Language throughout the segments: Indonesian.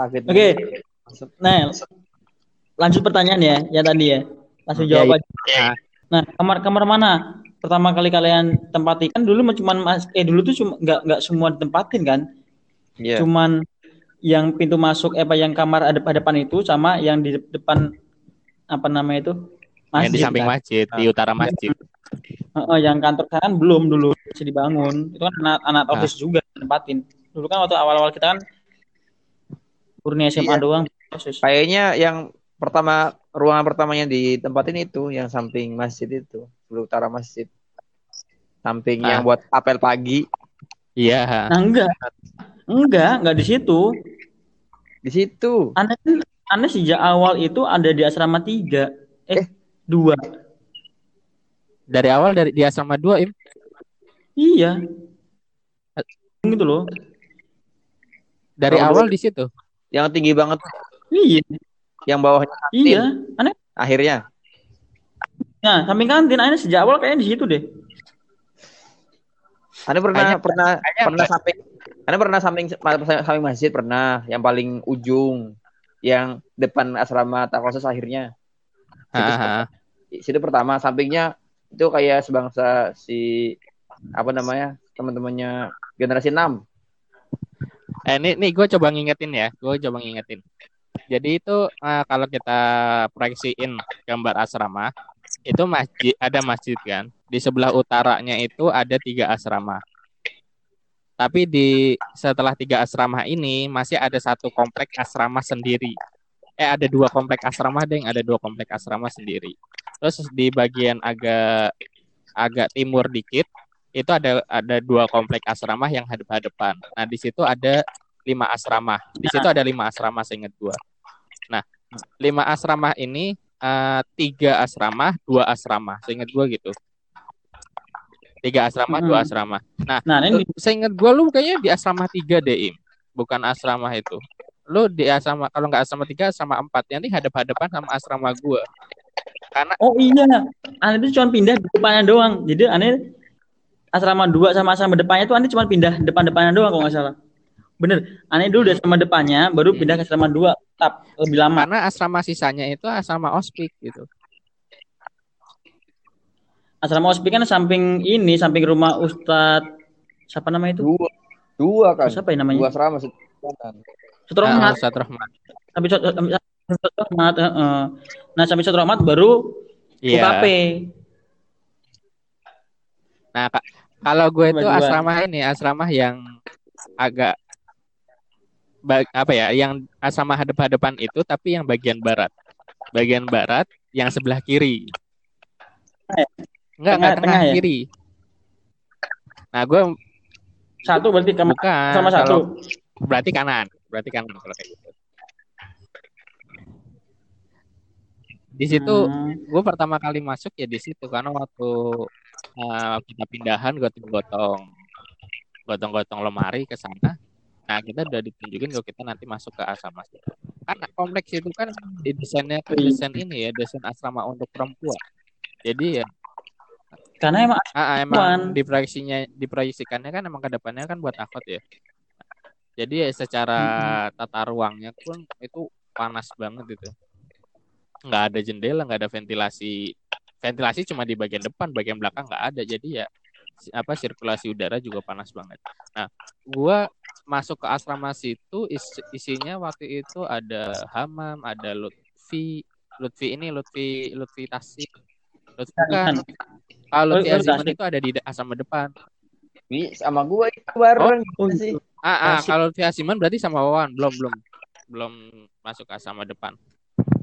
Oke. Nah, lanjut pertanyaan ya, yang tadi ya. Langsung Ya, jawab ya. aja. Nah, kamar-kamar mana pertama kali kalian tempati kan dulu mas eh dulu tuh cuma nggak nggak semua ditempatin kan Iya. cuman yang pintu masuk eh apa yang kamar ada depan itu sama yang di depan apa namanya itu yang di samping kan? masjid, di utara masjid. Heeh, yang kantor kan belum dulu masih dibangun itu kan anak anak office juga tempatin dulu kan waktu awal-awal kita kan murni SMA Iya. doang proses Kayaknya yang pertama ruangan pertamanya di tempat ini itu yang samping masjid itu, sebelah utara masjid. Samping Ah. yang buat apel pagi Iya. nah enggak enggak enggak di situ di situ. aneh aneh sejak awal itu ada di asrama tiga eh, dua Dari awal dari di asrama 2 Im. iya gitu loh Dari Kalau awal di situ. Yang tinggi banget. Iya. Yang bawahnya kantin. iya. Aneh. Akhirnya. nah samping kantin aneh sejak awal kayaknya di situ deh. Anda pernah Kayaknya- pernah kayaknya pernah samping Anda pernah samping samping masjid pernah yang paling ujung yang depan asrama Takosus akhirnya. Situ, situ pertama sampingnya itu kayak sebangsa si apa namanya teman-temannya generasi 6 Eh, ini, nih gue coba ngingetin ya, gue coba ngingetin. Jadi itu eh, kalau kita proyeksiin gambar asrama, itu masjid ada masjid kan. Di sebelah utaranya itu ada tiga asrama. Tapi di setelah tiga asrama ini masih ada satu komplek asrama sendiri. Eh ada dua komplek asrama deh, ada dua komplek asrama sendiri. Terus di bagian agak agak timur dikit itu ada ada dua komplek asrama yang hadap-hadapan. Nah, di situ ada lima asrama. Di situ ada lima asrama seingat gua. Nah, lima asrama ini eh, tiga asrama, dua asrama. Seingat gua gitu. Tiga asrama, dua Mm-mm. asrama. Nah, nah ini seingat gua lu kayaknya di asrama tiga deh, Im. Bukan asrama itu. Lu di asrama kalau nggak asrama tiga, asrama empat. Nanti hadap-hadapan sama asrama gua. Karena oh iya aneh itu cuma pindah di depannya doang jadi aneh asrama dua sama asrama depannya tuh aneh cuma pindah depan-depannya doang kalau nggak salah bener aneh dulu di asrama depannya baru Hmm. pindah ke asrama dua tetap lebih lama karena asrama sisanya itu asrama ospik gitu. asrama ospik kan samping ini samping rumah Ustadz siapa namanya itu dua dua kan siapa ya dua namanya asrama situ. Sutromat Nah, Ustadz Rahmat. sampai Sutromat heeh. nah sampai Sutromat baru Iya. UKP Nah, Kak, kalau gue itu asrama ini, asrama yang agak apa ya, yang asrama hadap-hadapan itu tapi yang bagian barat. Bagian barat yang sebelah kiri. Enggak, enggak Tengah- tengah, tengah ya? kiri. Nah, gue satu berarti kamar bukan sama satu kalau berarti kanan, berarti kanan kalau kayak gitu. Di situ Hmm. gue pertama kali masuk ya di situ karena waktu uh, kita pindahan gotong-gotong gotong-gotong lemari ke sana. Nah kita udah ditunjukin kalau kita nanti masuk ke asrama karena kompleks itu kan desainnya desain ini ya desain asrama untuk perempuan. Jadi ya karena emang ah, ah, emang diproyeksinya diproyeksikannya kan emang ke depannya kan buat akot ya. Jadi ya secara tata ruangnya pun itu panas banget itu. Nggak ada jendela nggak ada ventilasi ventilasi cuma di bagian depan bagian belakang nggak ada. Jadi ya apa sirkulasi udara juga panas banget. Nah gua masuk ke asrama situ is- isinya waktu itu ada Hamam ada Lutfi Lutfi ini Lutfi Lutfi Tasik. Lutfi bukan. Kalau Lutfi Oh, Aziman Tasik. itu ada di asrama depan. Ini sama gua itu bareng Oh, gitu sih. Ah, ah kalau Lutfi Asiman berarti sama Wawan? Belum belum belum masuk ke asrama depan.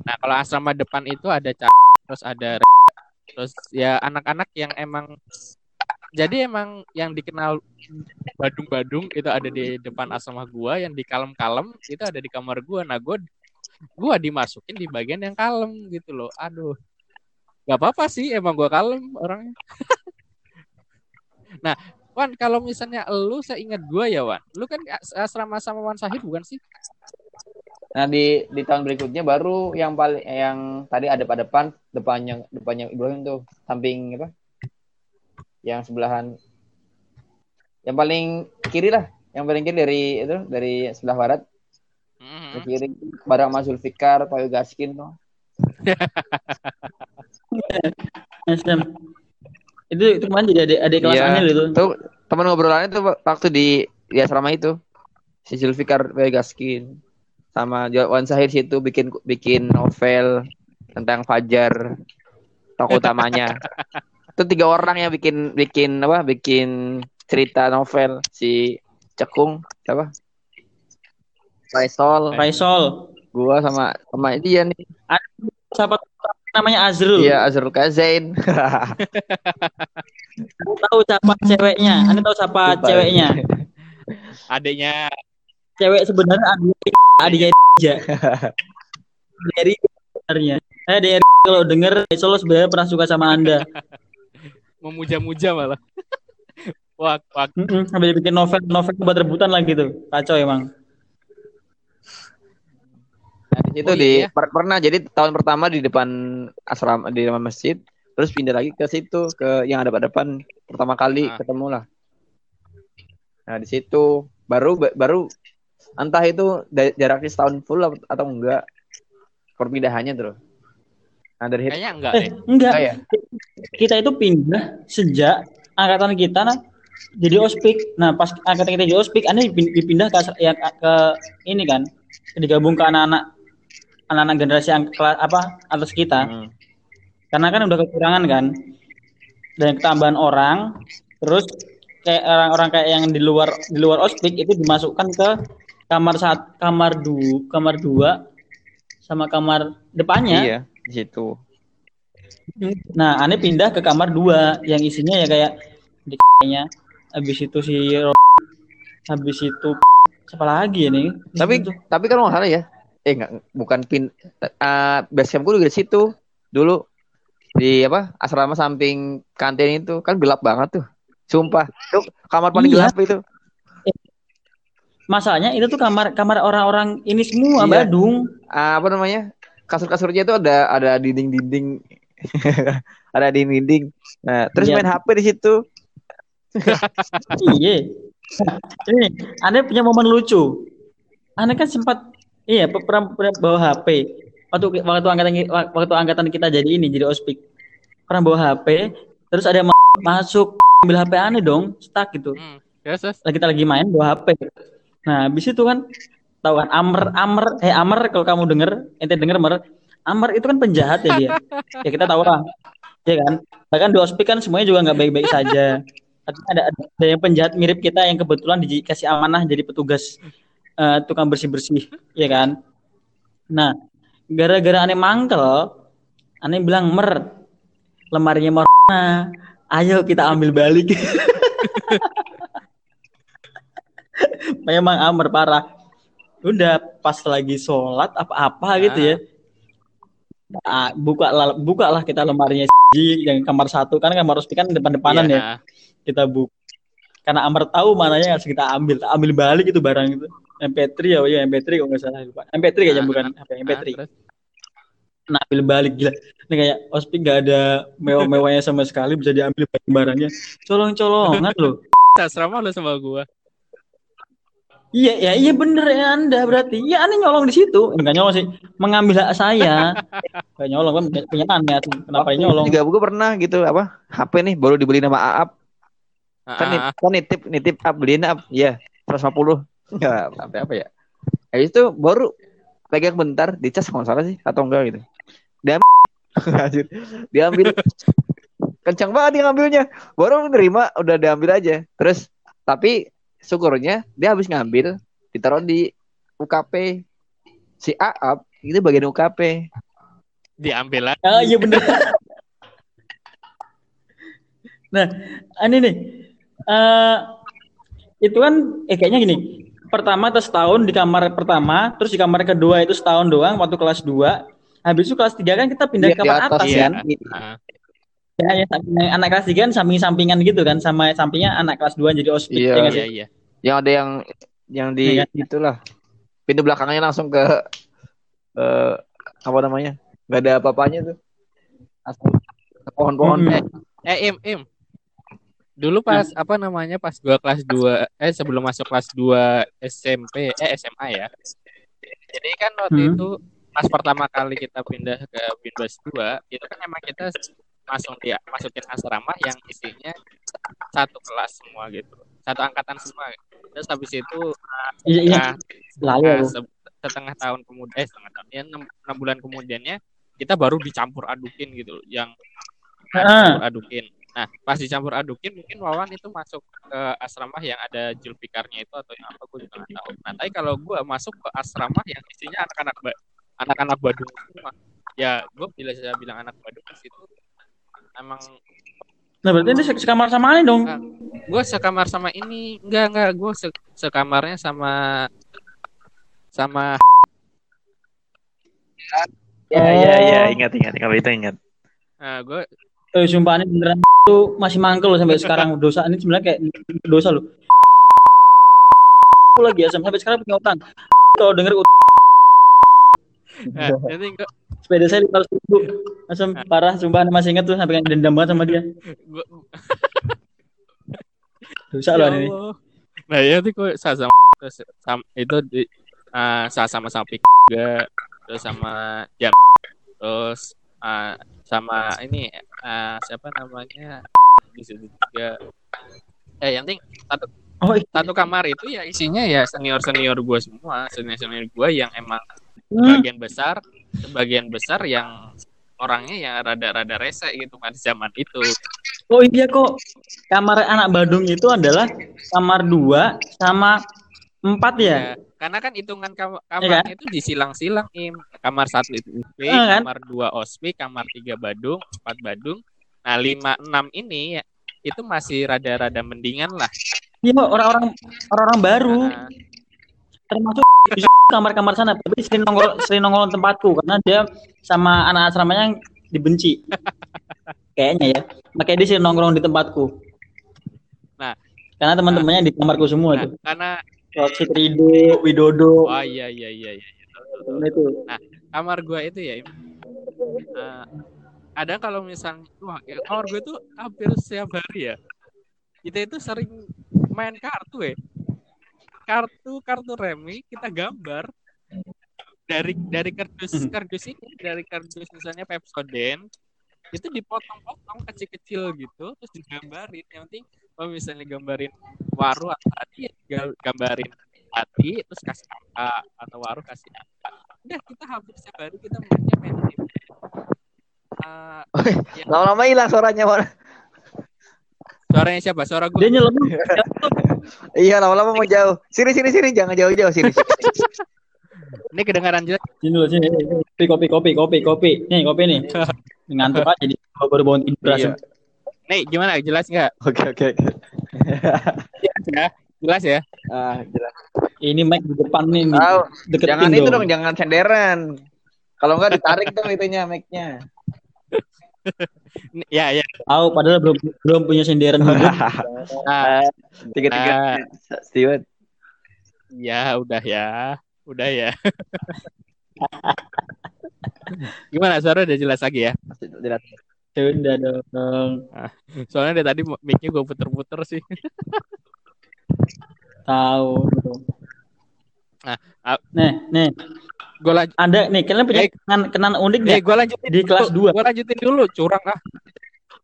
Nah kalau asrama depan itu ada terus ada terus ya anak-anak yang emang jadi emang yang dikenal Badung-Badung itu ada di depan asrama gua yang di kalem-kalem itu ada di kamar gua. Nah gua gua dimasukin di bagian yang kalem gitu loh. Aduh. Gak apa-apa sih emang gua kalem orangnya. nah, Wan, kalau misalnya lu seingat gua ya, Wan. Lu kan as- asrama sama Wan Sahid bukan sih? Nah di di tahun berikutnya baru yang paling yang tadi ada pada depan depannya depannya Ibrahim tuh samping apa? Yang sebelahan yang paling kiri lah, yang paling kiri dari itu dari sebelah barat. Hmm. Ke kiri bareng sama Zulfikar, Payo Gaskin tuh. SM. Itu itu kemarin jadi adik, adik kelas. Anil itu. Tuh teman ngobrolannya tuh waktu di di asrama itu. Si Zulfikar, Payo Gaskin sama Wan Sahir situ bikin bikin novel tentang Fajar tokoh utamanya. itu tiga orang yang bikin bikin apa? Bikin cerita novel si Cekung siapa? Faisal, Faisal. gua sama sama dia nih. Siapa namanya Azrul? Iya, Azrul Kazain. Tahu siapa ceweknya. Anda tahu siapa Lupa. ceweknya? Adiknya Cewek sebenarnya adiknya adiknya aja. Dari sebenarnya. Saya dari kalau denger Solo sebenarnya pernah suka sama Anda. memuja-muja malah. wah, wah, Mm-mm, sampai bikin novel novel buat rebutan lagi tuh. Kacau emang. Nah, di situ Oh, di iya. per- pernah jadi tahun pertama di depan asrama di depan masjid, terus pindah lagi ke situ ke yang ada depan pertama kali Ah. ketemu lah. Nah di situ baru baru entah itu jaraknya setahun full atau enggak perpindahannya tuh. Nah dari situ kayaknya enggak Eh, deh. enggak. enggak ya? Kita itu pindah sejak angkatan kita nah jadi ospik. Nah, pas angkatan kita jadi ospik, aneh dipin- dipindah ke ya, ke ini kan. Digabung ke anak-anak anak-anak generasi yang kelas apa atas kita. Hmm. karena kan udah kekurangan kan dan ketambahan orang terus kayak orang-orang kayak yang di luar di luar ospik itu dimasukkan ke kamar saat kamar du kamar dua sama kamar depannya Iya di situ. nah aneh pindah ke kamar dua yang isinya ya kayak di nya habis itu si habis itu siapa lagi ini Tapi tapi kan nggak salah ya. Eh enggak bukan pin uh, base camp gue juga di situ dulu di apa asrama samping kantin itu kan gelap banget tuh. Sumpah. Tuh kamar paling Iya. gelap itu. Masalahnya itu tuh kamar kamar orang-orang ini semua Iya. Badung Ah, apa namanya kasur-kasurnya itu ada ada dinding-dinding ada dinding-dinding nah terus Iya. main HP di situ Iya. Ini, Anda punya momen lucu. Anda kan sempat iya pe- pernah, pernah bawa HP. Waktu waktu angkatan waktu angkatan kita jadi ini jadi ospik. Pernah bawa HP, terus ada masuk ambil HP aneh dong, stuck gitu. Hmm. Terus. Lagi kita lagi main bawa HP. Nah, habis itu kan tahu kan Amr Amr eh Amr kalau kamu denger, ente denger Amr, Amr itu kan penjahat ya dia. Ya kita tahu lah. Ya kan? Bahkan di ospik kan semuanya juga nggak baik-baik saja. Tapi ada, ada yang penjahat mirip kita yang kebetulan dikasih amanah jadi petugas eh, tukang bersih-bersih, ya kan? Nah, gara-gara aneh mangkel, aneh bilang mer lemarinya Morna, ayo kita ambil balik. Memang Amr parah. Udah pas lagi sholat apa-apa gitu ya. Nah, buka lah, buka lah kita lemarinya si yang kamar satu. Kan kamar ospik kan depan-depanan ya. Iya. kita buka. Karena Amr tahu mananya harus kita ambil ambil balik itu barang itu. MP3 ya oh iya MP3 kalau nggak salah. Lupa. MP3 kayaknya Ah, bukan. ah, apa MP3 terus. nah ambil balik gila. Ini kayak ospik gak ada mewah-mewahnya sama sekali bisa diambil barang-barangnya. Colong-colongan loh. Asrama lu sama gua. Iya ya iya bener ya anda berarti. Ya aneh nyolong di situ. Enggak nyolong sih. Mengambil hak saya. Gak nyolong kan punya- tuh. kenapa Waktu dia nyolong? juga gue pernah gitu apa HP nih baru dibeli nama Aap kan, Ah, nit- ah, kan nitip nitip Aap beliin Aap ya 150 enggak apa apa ya? Habis itu baru pegang bentar dicas kalau nggak salah sih atau enggak gitu. Diambil Anjir. diambil kencang banget dia ngambilnya. Baru nerima udah diambil aja. Terus tapi syukurnya dia habis ngambil ditaruh di UKP si Aap itu bagian UKP diambil lah. Ah iya bener. nah, ini nih. eh itu kan eh kayaknya gini. Pertama tes setahun di kamar pertama, terus di kamar kedua itu setahun doang waktu kelas 2. Habis itu kelas 3 kan kita pindah Iya, ke kamar atas, atas, iya. kan. Ah, Ya, ya, samping- anak kelas 3 kan samping-sampingan gitu kan sama sampingnya anak kelas 2 jadi ospik Iya. ya iya sih? iya. yang ada yang yang di Iya. itulah pintu belakangnya langsung ke eh apa namanya nggak ada apa-apanya tuh langsung ke pohon-pohon Hmm. eh, Eh im im. Dulu pas apa namanya pas gua kelas 2 eh sebelum masuk kelas 2 SMP eh SMA ya. Jadi kan waktu Hmm. itu pas pertama kali kita pindah ke Binbas 2, itu kan emang kita langsung dia masukin asrama yang isinya satu kelas semua gitu. Satu angkatan semua. Terus habis itu Iya, iya. Lalu setengah tahun kemudian eh setengah tahun ya enam, enam bulan kemudiannya kita baru dicampur adukin gitu yang dicampur adukin. Nah, pas dicampur adukin mungkin Wawan itu masuk ke asrama yang ada julpikarnya itu atau yang apa gue juga nggak tahu. Nah, tapi kalau gue masuk ke asrama yang isinya anak-anak ba- anak-anak Badung semua, ya gue bila saya bilang anak Badung di situ emang Nah, berarti ini se- sekamar sama ini dong. Gue sekamar sama ini enggak enggak gue se- sekamarnya sama sama Ya ya ya ingat ingat kalau itu ingat. nah, gue Eh, sumpah ini beneran tuh masih mangkel loh sampai sekarang dosa ini sebenarnya kayak dosa loh. lagi ya sampai sekarang punya utang. Kalau denger ut- nah, nanti gue sepeda saya lima ribu, asam parah sumpah masih inget tuh sampai kayak dendam banget sama dia. gue Dosa Ya loh ini. Nah ya itu kok sama, terus sam- itu di uh, sama sama pik juga terus sama jam terus uh, sama ini uh, siapa namanya di situ juga eh yang penting satu Oh, iya. satu kamar itu ya isinya ya senior senior gue semua senior senior gue yang emang. Sebagian besar sebagian besar yang orangnya ya rada-rada rese gitu pada zaman itu Oh iya kok kamar anak Badung itu adalah kamar dua sama empat ya. Ya, karena kan hitungan kam Iya kamarnya itu disilang-silang im. Kamar satu itu UP, Iya kan? kamar dua OSP, kamar tiga Badung, empat Badung. Nah lima enam ini ya, itu masih rada-rada mendingan lah. Iya orang-orang orang-orang baru Nah, termasuk kamar-kamar sana tapi sering nongol sering nongol tempatku karena dia sama anak asramanya yang dibenci kayaknya ya makanya dia sering nongkrong di tempatku Nah. karena teman-temannya di kamarku semua nah, tuh karena Roxy Rido Widodo wah iya iya iya iya. Tahu. itu Kamar gua itu ya. Eh, ada kalau misalnya wah ya, kamar gue tuh hampir setiap hari ya. Kita itu sering main kartu ya. Kartu kartu remi kita gambar. Dari dari kardus Hmm. kardus ini dari kardus misalnya Pepsodent itu dipotong-potong kecil-kecil gitu terus digambarin. Yang penting kalau misalnya gambarin waru atau hati ya ga- gambarin hati terus kasih angka atau waru kasih angka udah kita hampir setiap hari kita mainnya main Eh, ya, Lama-lama hilang suaranya. Suaranya siapa suara gue dia nyelam Iya lama-lama mau jauh. Sini sini sini jangan jauh-jauh sini. sini. ini kedengaran jelas sini loh sini kopi kopi kopi kopi kopi nih kopi nih ngantuk aja jadi baru bangun tidur Iya. nih gimana jelas nggak Oke oke. oke. ya jelas ya Ah jelas. ini mic di depan nih deketin Jangan itu dong, jangan senderan. Kalau enggak ditarik tuh itunya mic-nya. Ya ya. Tahu padahal belum belum punya hidup. Nah, Tiga-tiga Ah. Steward. ya udah ya. Udah ya. Gimana suara udah jelas lagi ya? Jelas. sudah dong. Soalnya dari tadi mic-nya gue puter-puter sih. Tahu Nah, ah- nih nih. Gue lanjut ada nih kalian punya Eh. kenan kenan unik eh nggak? gue lanjutin di kelas dua. Gue lanjutin dulu curang ah.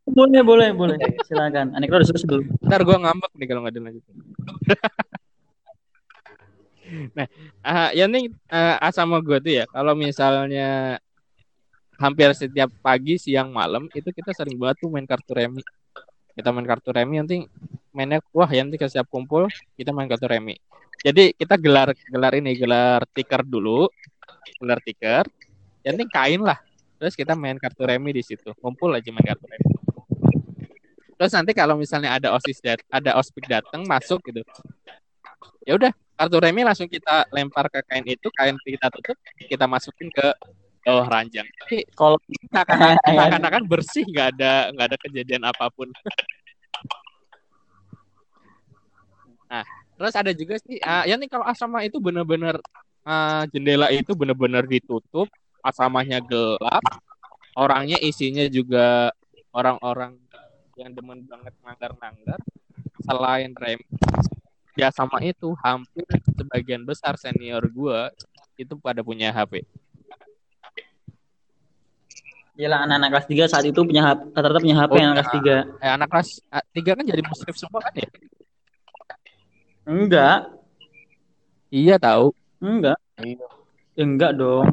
Boleh boleh boleh. Silakan. Aneh udah selesai dulu ntar gue ngambek nih kalau nggak dilanjutin nah ah, yang nih ah, sama gue tuh ya. Kalau misalnya hampir setiap pagi siang malam itu kita sering banget tuh main kartu remi. Kita main kartu remi nanti mainnya wah ya nanti ke siap kumpul kita main kartu remi. Jadi kita gelar gelar ini gelar tiker dulu gelar tiker yang kain lah. Terus kita main kartu remi di situ. Kumpul aja main kartu remi. Terus nanti kalau misalnya ada osis dat ada ospik datang masuk gitu. Ya udah kartu remi langsung kita lempar ke kain itu kain kita tutup kita masukin ke bawah ranjang. Tapi kalau seakan-akan bersih nggak ada nggak ada kejadian apa pun nah terus ada juga sih ah, ya nih kalau asrama itu benar-benar ah, jendela itu benar-benar ditutup asramanya gelap orangnya isinya juga orang-orang yang demen banget nanggar-nanggar selain rem ya sama itu hampir sebagian besar senior gua itu pada punya HP? Iyalah anak-anak kelas 3 saat itu punya HP, rata-rata punya HP Oh, anak kelas 3. Eh, anak kelas ah, tiga kan jadi musrif semua kan ya? Enggak, Iya tahu. enggak. Ya, enggak dong.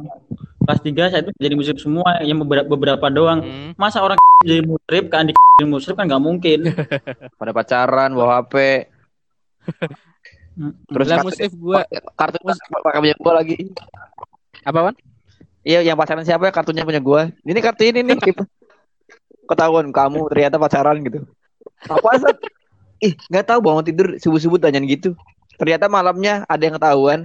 Kelas 3 saat itu jadi musrif semua, yang beberapa, beberapa doang. Hmm. Masa orang jadi musrif kan di jadi musrif kan nggak mungkin. Pada pacaran, bawa HP. Terus Lah kartu- musrif gua kartu pakai punya gua lagi. apa Wan? Iya, yang pacaran siapa ya? Kartunya punya gua. Ini kartu ini nih. Ketahuan kamu ternyata pacaran gitu. Apa sih? Ih, nggak tahu bangun tidur subuh-subuh tanyain gitu. Ternyata malamnya ada yang ketahuan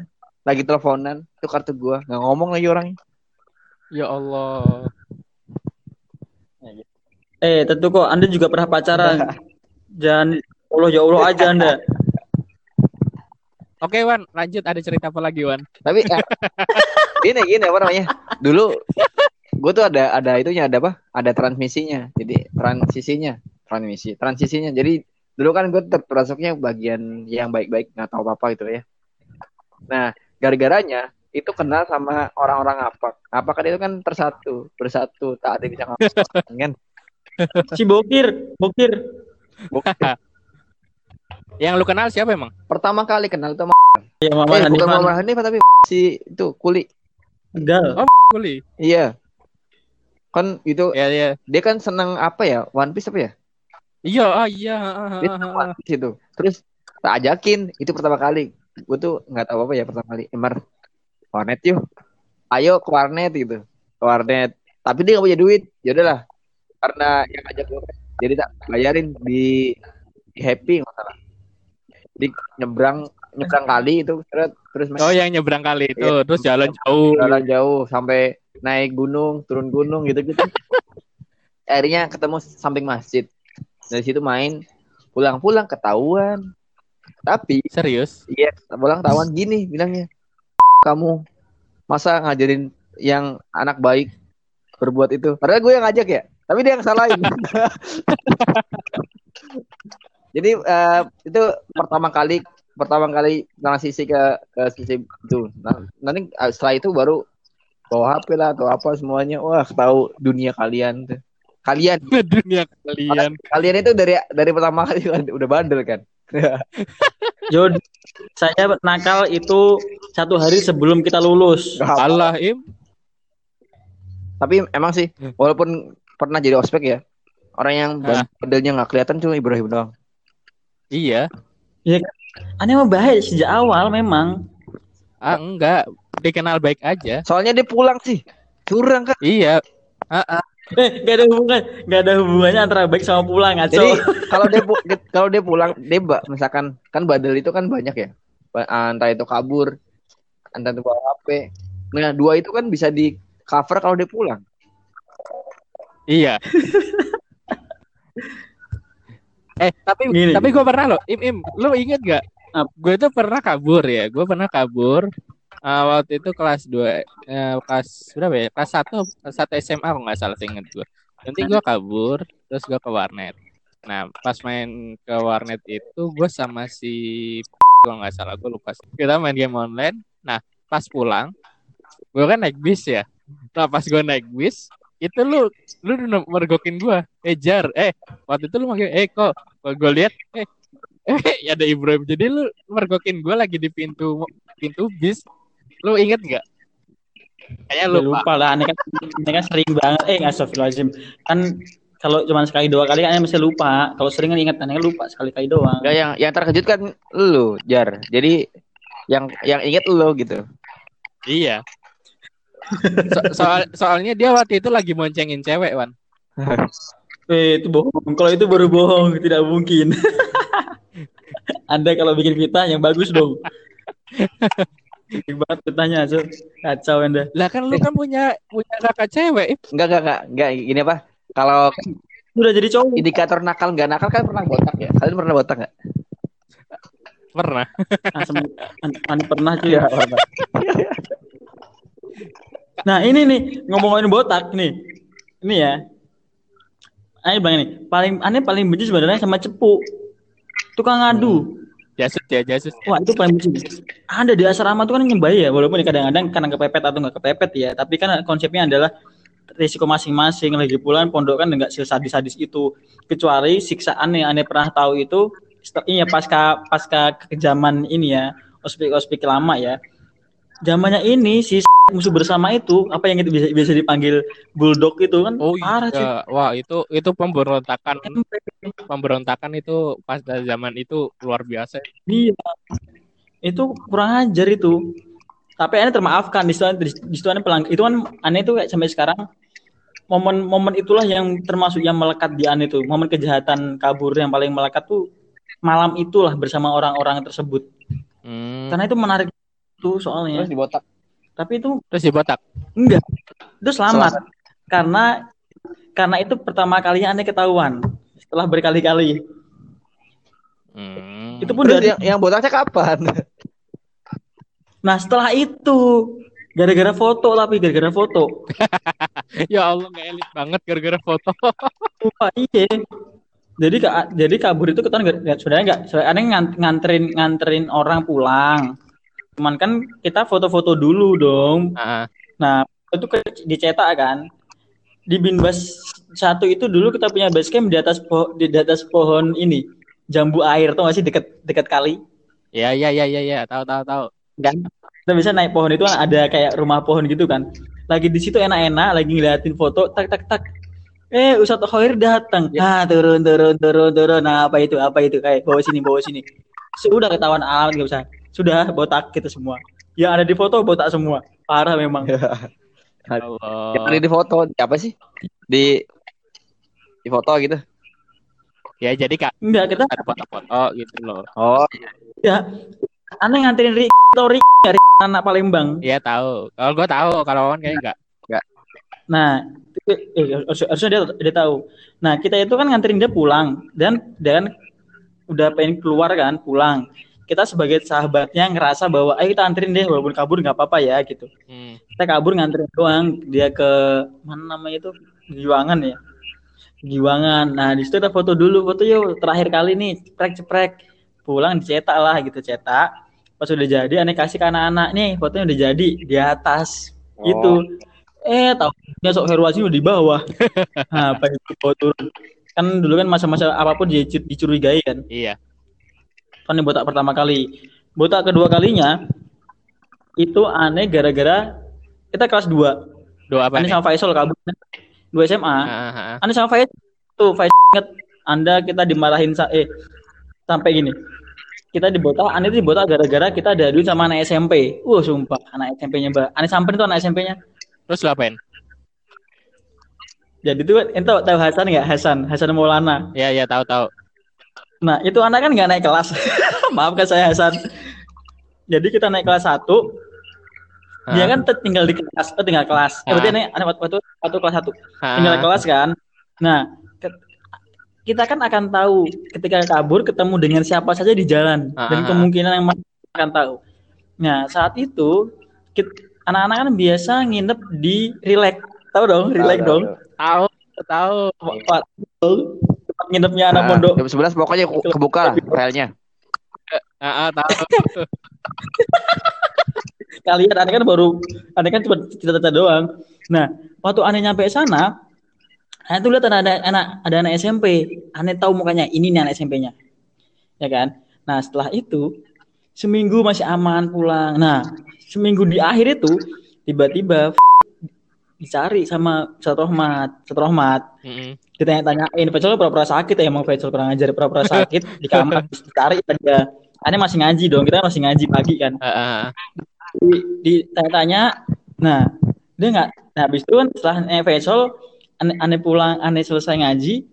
lagi teleponan itu kartu gua nggak ngomong lagi orangnya Ya Allah. Eh, tentu kok Anda juga pernah pacaran. Jangan Allah ya Allah aja Anda. Oke Wan, lanjut ada cerita apa lagi Wan? tapi eh, gini gini apa namanya dulu gue tuh ada ada itunya ada apa ada transmisinya jadi transisinya transmisi transisinya jadi dulu kan gue termasuknya bagian yang baik-baik nggak tahu apa apa gitu ya nah gara-garanya itu kenal sama orang-orang apa apa kan itu kan tersatu bersatu tak ada yang bisa ngapa kan Si Bokir, Bokir. Yang lu kenal siapa emang? pertama kali kenal tuh sama Ya eh, Mama bukan Hanifan. Mama Hanif tapi si itu kuli Tegal. Kuli. iya kan itu Ya ya. dia kan seneng apa ya One Piece apa ya Iya, ah, iya. ah, ah, ah, seneng ah. One Piece itu terus tak ajakin itu pertama kali. Gue tuh nggak tahu apa ya pertama kali. Emar warnet yuk. Ayo ke warnet gitu. Ke warnet. Tapi dia nggak punya duit. Ya udahlah. Karena yang ajak gue jadi tak bayarin. Di, di happy nggak salah. Di nyebrang nyebrang kali itu. Terus main Oh, yang nyebrang kali itu, Iya. terus jalan jauh. jalan jauh sampai naik gunung turun gunung gitu gitu akhirnya ketemu samping masjid dari situ main pulang-pulang ketahuan. Tapi Serius? iya pulang ketahuan gini bilangnya. Kamu masa ngajarin yang anak baik berbuat itu? Padahal gue yang ngajak ya tapi dia yang salahin. Jadi eh, itu pertama kali pertama kali transisi ke ke sisi itu. Nah, nanti eh, setelah itu baru bawa HP lah atau apa semuanya. Wah tahu dunia kalian tuh kalian Dunia kalian. kalian itu dari dari pertama kali kan udah bandel kan Yo, saya nakal itu satu hari sebelum kita lulus. Allah, Im. tapi emang sih walaupun pernah jadi ospek ya orang yang bandelnya nggak kelihatan cuma Ibrahim doang Iya. Aneh mah baik sejak awal memang. Ah, enggak. Dikenal baik aja. soalnya dia pulang sih curang kan Iya. Ah, ah. Eh, gak ada hubungan, gak ada hubungannya antara baik sama pulang ngaco. Jadi kalau dia pu- kalau dia pulang dia ba- misalkan kan badal itu kan banyak ya. Ba- Entah itu kabur, entah itu bawa HP. Nah, dua itu kan bisa di cover kalau dia pulang. Iya. eh, tapi Gini. tapi gue pernah loh, Im Im, lu inget gak? Gue tuh pernah kabur ya. Gue pernah kabur. Eh, waktu itu kelas 2 eh, kelas berapa ya? Kelas 1 kelas 1 SMA kalau nggak salah inget gue. Nanti gue kabur, terus gue ke warnet. Nah, pas main ke warnet itu gue sama si kalau nggak salah gue lupa. Kita main game online. Nah, pas pulang, gue kan naik bis ya. Nah, pas gue naik bis, itu lu lu mergokin gue. Eh Jar, eh waktu itu lu manggil, eh kok gue lihat, eh eh ada Ibrahim. Jadi lu mergokin gue lagi di pintu pintu bis. Lu inget nggak? Kayaknya Ya, lupa. lupa lah, aneh kan, aneh kan sering banget. Eh, nggak astagfirullahaladzim. Kan kalau cuma sekali dua kali kan mesti lupa. Kalau sering kan ingat aneh kan lupa sekali kali doang. Enggak yang yang terkejut kan lu, Jar. Jadi yang yang inget lu gitu. Iya. So- soal soalnya dia waktu itu lagi moncengin cewek, Wan. Eh, itu bohong. Kalau itu baru bohong, tidak mungkin. Anda kalau bikin fitnah yang bagus dong. Banget fitnahnya, so. Kacau Anda. Lah kan lu kan punya punya kakak cewek. Enggak enggak enggak enggak gini apa? Kalau Udah jadi cowok. indikator nakal nggak nakal kan pernah botak ya. Kalian pernah botak nggak? Pernah. Asem, an- pernah cuy. Nah ini nih ngomongin botak nih, ini ya. Aneh bilang ini paling aneh paling benci sebenarnya sama cepu, tukang ngadu. Jasus ya, jasus. Wah itu paling benci. Ada di asrama tuh kan nyembah ya, walaupun kadang-kadang karena kepepet atau nggak kepepet ya. Tapi kan konsepnya adalah risiko masing-masing. Lagi pula pondok kan nggak sadis-sadis itu. Kecuali siksaan yang aneh pernah tahu itu, iya pasca pasca kejaman ini ya, ospek ospek lama ya. Zamannya ini si musuh bersama itu apa yang itu bisa, bisa dipanggil bulldog itu kan Oh parah cuy. iya, wah itu itu pemberontakan pemberontakan itu pas dari zaman itu luar biasa. Iya. Itu kurang ajar itu. Tapi aneh termaafkan di situ di, di situ aneh pelang itu kan aneh itu kayak sampai sekarang momen-momen itulah yang termasuk yang melekat di aneh itu. Momen kejahatan kabur yang paling melekat tuh malam itulah bersama orang-orang tersebut. Hmm. Karena itu menarik tuh soalnya. Terus dibotak. Tapi itu Terus dibotak. enggak. Itu selamat. Selamat. Karena karena itu pertama kalinya aneh ketahuan setelah berkali-kali. Hmm. Itu pun Terus dari yang, yang botaknya kapan? Nah setelah itu gara-gara foto tapi gara-gara foto. ya Allah nggak elit banget gara-gara foto. Wah, iya. Jadi jadi kabur itu ketahuan nggak nggak- sebenarnya nggak aneh ngan- nganterin nganterin orang pulang. Cuman kan kita foto-foto dulu dong. Ah, Nah itu dicetak kan. Di Binbas satu itu dulu kita punya base camp di atas po, di, atas pohon ini. Jambu air tuh masih dekat dekat kali. ya ya ya ya ya. Tahu tahu tahu. kan? Kita bisa naik pohon itu kan ada kayak rumah pohon gitu kan. Lagi di situ enak-enak lagi ngeliatin foto tak tak tak. Eh Ustadz Khair datang. Ah turun turun turun turun. Nah apa itu apa itu? Kayak bawa sini bawa sini. Sudah ketahuan alam nggak usah sudah botak kita semua yang ada di foto botak semua parah memang Allah. Yang ada di foto apa sih? Di di foto gitu. Ya jadi kak enggak kita ada foto-foto gitu loh. Oh, ya aneh nganterin Rik atau Rik ya, Rik anak Palembang Iya tahu. Kalau gua tahu, kalau Wawan kayaknya enggak. Nah, eh, harus- harusnya dia, dia tahu. Nah, kita itu kan nganterin dia pulang dan dan udah pengen keluar kan, pulang. Kita sebagai sahabatnya ngerasa bahwa ayo kita anterin deh walaupun kabur nggak apa-apa ya gitu. Hmm. Kita kabur nganterin doang dia ke mana namanya itu Giwangan ya. Giwangan. Nah, di situ kita foto dulu, foto yuk terakhir kali nih, ceprek ceprek. Pulang dicetak lah gitu, cetak. Pas udah jadi aneh kasih ke anak-anak nih, fotonya udah jadi di atas gitu. Eh, tahunya sok Heruasi udah di bawah. Nah, apa itu bawa turun. Kan dulu kan masa-masa apa pun dicu- dicurigai kan. Iya. Ini botak pertama kali. Botak kedua kalinya itu aneh gara-gara kita kelas 2. Dua apa Aneh nih? sama Faisal kabur. Dua SMA. Ah, ah, ah. Aneh sama Faisal tuh Faisal inget Anda kita dimarahin sa eh sampai gini. Kita dibotak, aneh itu dibotak gara-gara kita ada duit sama anak SMP. Wah, sumpah, anak SMP-nya, Mbak. Aneh samperin tuh anak SMP-nya. Terus lu apain? Jadi itu ente tahu, Hasan nggak Hasan Hasan Maulana. Ya ya tahu tahu. Nah itu anak kan nggak naik kelas. Maafkan saya Hasan. Jadi kita naik kelas 1 Dia Ah, kan tet- tinggal di kelas, oh, tinggal kelas. Berarti Ah. nih anak waktu, waktu, waktu kelas 1 ah, tinggal kelas kan. Nah ke- kita kan akan tahu ketika kabur ketemu dengan siapa saja di jalan dan Ah. kemungkinan yang mana akan tahu. Nah saat itu anak-anak kan biasa nginep di relax, tahu dong, relax dong. Tahu tahu. Nginepnya anak Nah, pondok. Jam 11 pokoknya ke- kebuka lah filenya. Ah, ah, tahu. Kalian aneh kan baru, aneh kan cuma cerita-cerita doang. Nah, waktu aneh nyampe sana, aneh tuh lihat ada anak ada anak SMP. Aneh tahu mukanya, ini nih anak SMP-nya. Ya kan? Nah, setelah itu seminggu masih aman pulang. Nah, seminggu di akhir itu tiba-tiba dicari sama Rohmat, Ustadz Rohmat. Mm-mm. Ditanya-tanyain Faisal pura-pura sakit ya? Emang Faisal kurang ajar pura-pura sakit di kamar dicari aja aneh masih ngaji dong kita masih ngaji pagi kan. Ah, ah. di, ditanya-tanya nah dia nggak nah habis itu kan setelah aneh Faisal aneh, aneh pulang aneh selesai ngaji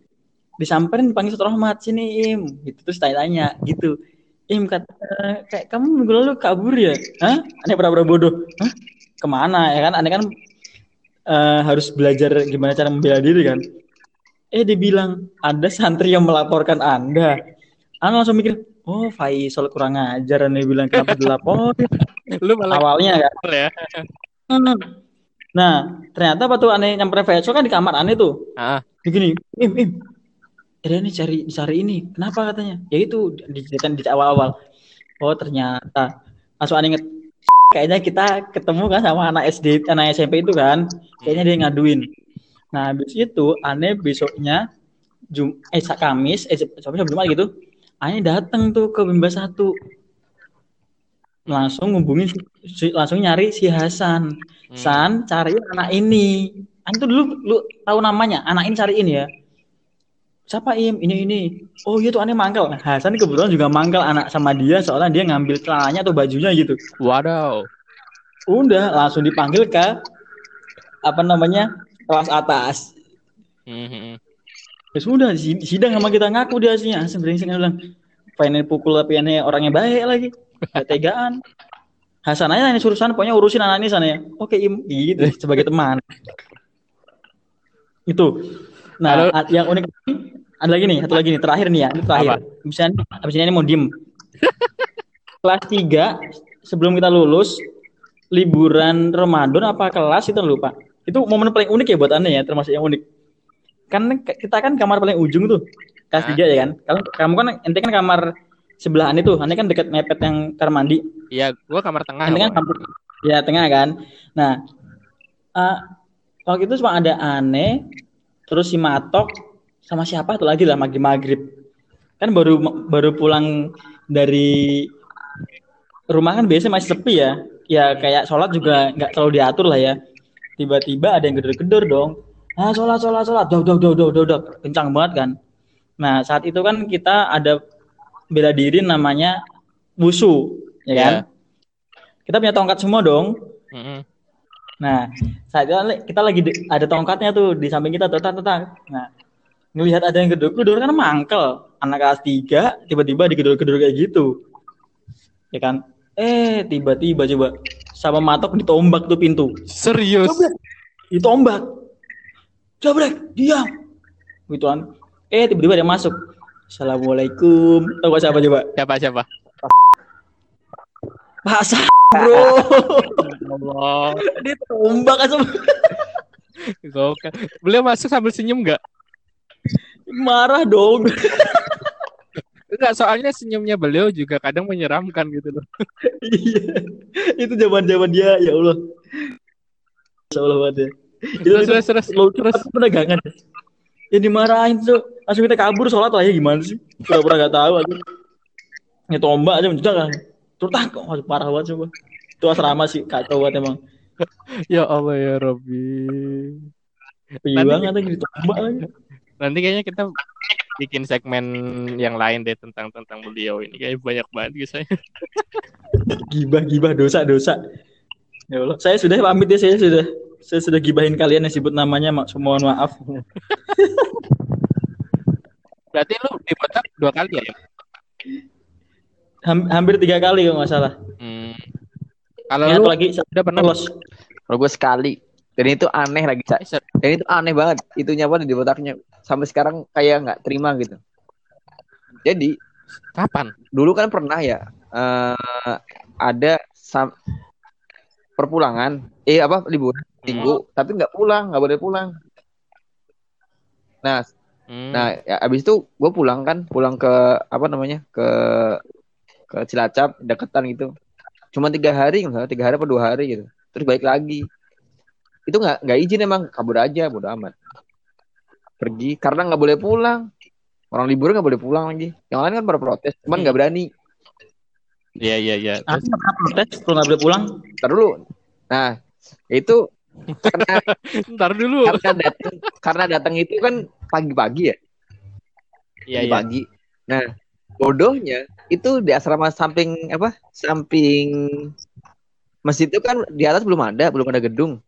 disamperin panggil Ustadz Rahmat sini im. Gitu terus tanya-tanya gitu. Im kata "Eh, kayak kamu minggu lalu kabur ya? Hah? Aneh pura-pura bodoh. Hah? Ke mana ya kan? Aneh kan eh, harus belajar gimana cara membela diri kan eh dia bilang ada santri yang melaporkan anda Ana langsung mikir oh Faisal kurang ajar aneh bilang kenapa dilaporin Lu malah awalnya kan ya. Hmm. Nah, ternyata waktu aneh nyamperin Faisal kan di kamar aneh tuh. Ah, Begini, Im, Im. Ada nih cari cari ini. Kenapa katanya? Ya itu diceritain di awal-awal. Oh ternyata langsung aneh inget kayaknya kita ketemu kan sama anak SD anak SMP itu kan kayaknya dia ngaduin nah habis itu aneh besoknya Jum eh Kamis eh Sabtu Jumat gitu aneh datang tuh ke Bimba satu. Langsung ngubungin si- langsung nyari si Hasan. Hmm. San cariin anak ini. Aneh tuh dulu lu tahu namanya anak ini cariin ya. Siapa im? Ini ini. Oh iya tuh aneh mangkal. Nah, Hasan kebetulan juga mangkal anak sama dia soalnya dia ngambil celananya atau bajunya gitu. Waduh. udah langsung dipanggil ke apa namanya kelas atas. Mhm. ya sudah si- sidang sama kita ngaku dia sih. Asli brengsek dia bilang pengen pukul tapi aneh orangnya baik lagi. Gak tegaan. Hasan aja ini suruh sana pokoknya urusin anak ini sana ya. Oke im. Gitu sebagai teman. Itu. Nah Halo. a- yang unik lagi, ada lagi nih satu lagi nih terakhir nih ya ini terakhir. Misalnya abis ini mau diem. Kelas 3 sebelum kita lulus liburan Ramadan apa kelas itu lupa itu momen paling unik ya buat aneh ya termasuk yang unik. Kan kita kan kamar paling ujung tuh kelas? 3 ya kan? Kalau kamu kan ente kan kamar sebelahan itu aneh kan dekat mepet yang kamar mandi. Iya, gua kamar tengah. ente kan kamar ya tengah kan? Nah eh, waktu itu cuma ada aneh terus si matok sama siapa tuh lagi lah maghrib maghrib. Kan baru baru pulang dari rumah kan biasanya masih sepi ya. Ya kayak sholat juga nggak terlalu diatur lah ya tiba-tiba ada yang gedor-gedor dong ah sholat sholat sholat dok dok dok dok dok dok kencang banget kan nah saat itu kan kita ada bela diri namanya wusu ya kan Iya. kita punya tongkat semua dong Mhm. Nah, saat itu kita lagi ada tongkatnya tuh di samping kita tetak tetak. Nah, ngelihat ada yang gedor-gedor kan mangkel. Anak kelas 3 tiba-tiba digedor-gedor kayak gitu. Ya kan? Eh, tiba-tiba coba sama matok ditombak tuh pintu. Serius. Coba ditombak. Coba diam. Gitu kan. Eh, tiba-tiba dia masuk. Assalamualaikum. Tahu gak siapa coba? Siapa siapa? Bahasa bro. Allah. dia tombak aja. Gokil. Beliau masuk sambil senyum nggak? Marah dong. Enggak, soalnya senyumnya beliau juga kadang menyeramkan gitu loh. Iya, itu zaman zaman dia ya Allah. Insya Allah banget ya. Itu, Terus itu terus terus. penegangan. Ya dimarahin tuh, langsung kita kabur sholat lah ya gimana sih? Pura-pura gak tahu aku. Ya tombak aja mencedak kan. Terus tak, wah, parah banget coba. Itu asrama sih kacau banget emang. Ya Allah ya. Iya Nanti- banget lagi ditombak lagi. Nanti kayaknya kita bikin segmen yang lain deh tentang tentang beliau ini kayak banyak banget kisahnya. Gibah gibah dosa dosa. Ya Allah, saya sudah pamit ya saya sudah saya sudah gibahin kalian yang sebut namanya mak mohon maaf. Berarti lu dibotak dua kali ya? Ham- hampir tiga kali kalau nggak salah. Hmm. Kalau lu lagi udah pernah lolos. Kalau gue sekali. Dan itu aneh lagi, Cak. Dan itu aneh banget. Itunya apa di botaknya. Sampai sekarang kayak nggak terima gitu. Jadi kapan? dulu kan pernah ya eh ada sam- perpulangan, eh apa liburan minggu, tapi nggak pulang, nggak boleh pulang. Nah, Hmm. nah ya, abis itu gue pulang kan, pulang ke apa namanya ke ke Cilacap, deketan gitu. Cuma tiga hari, salah, tiga hari apa dua hari gitu. Terus balik lagi. Itu nggak nggak izin emang, kabur aja, bodo amat. Pergi karena nggak boleh pulang. Orang libur nggak boleh pulang lagi. Yang lain kan pada protes, cuman nggak berani. Iya iya iya. Pernah protes kalau nggak boleh pulang. Ntar dulu. Nah, itu karena ntar dulu. karena datang karena datang itu kan pagi-pagi ya, Iya iya. pagi. Nah, bodohnya itu di asrama samping apa? Samping masjid itu kan di atas belum ada, belum ada gedung.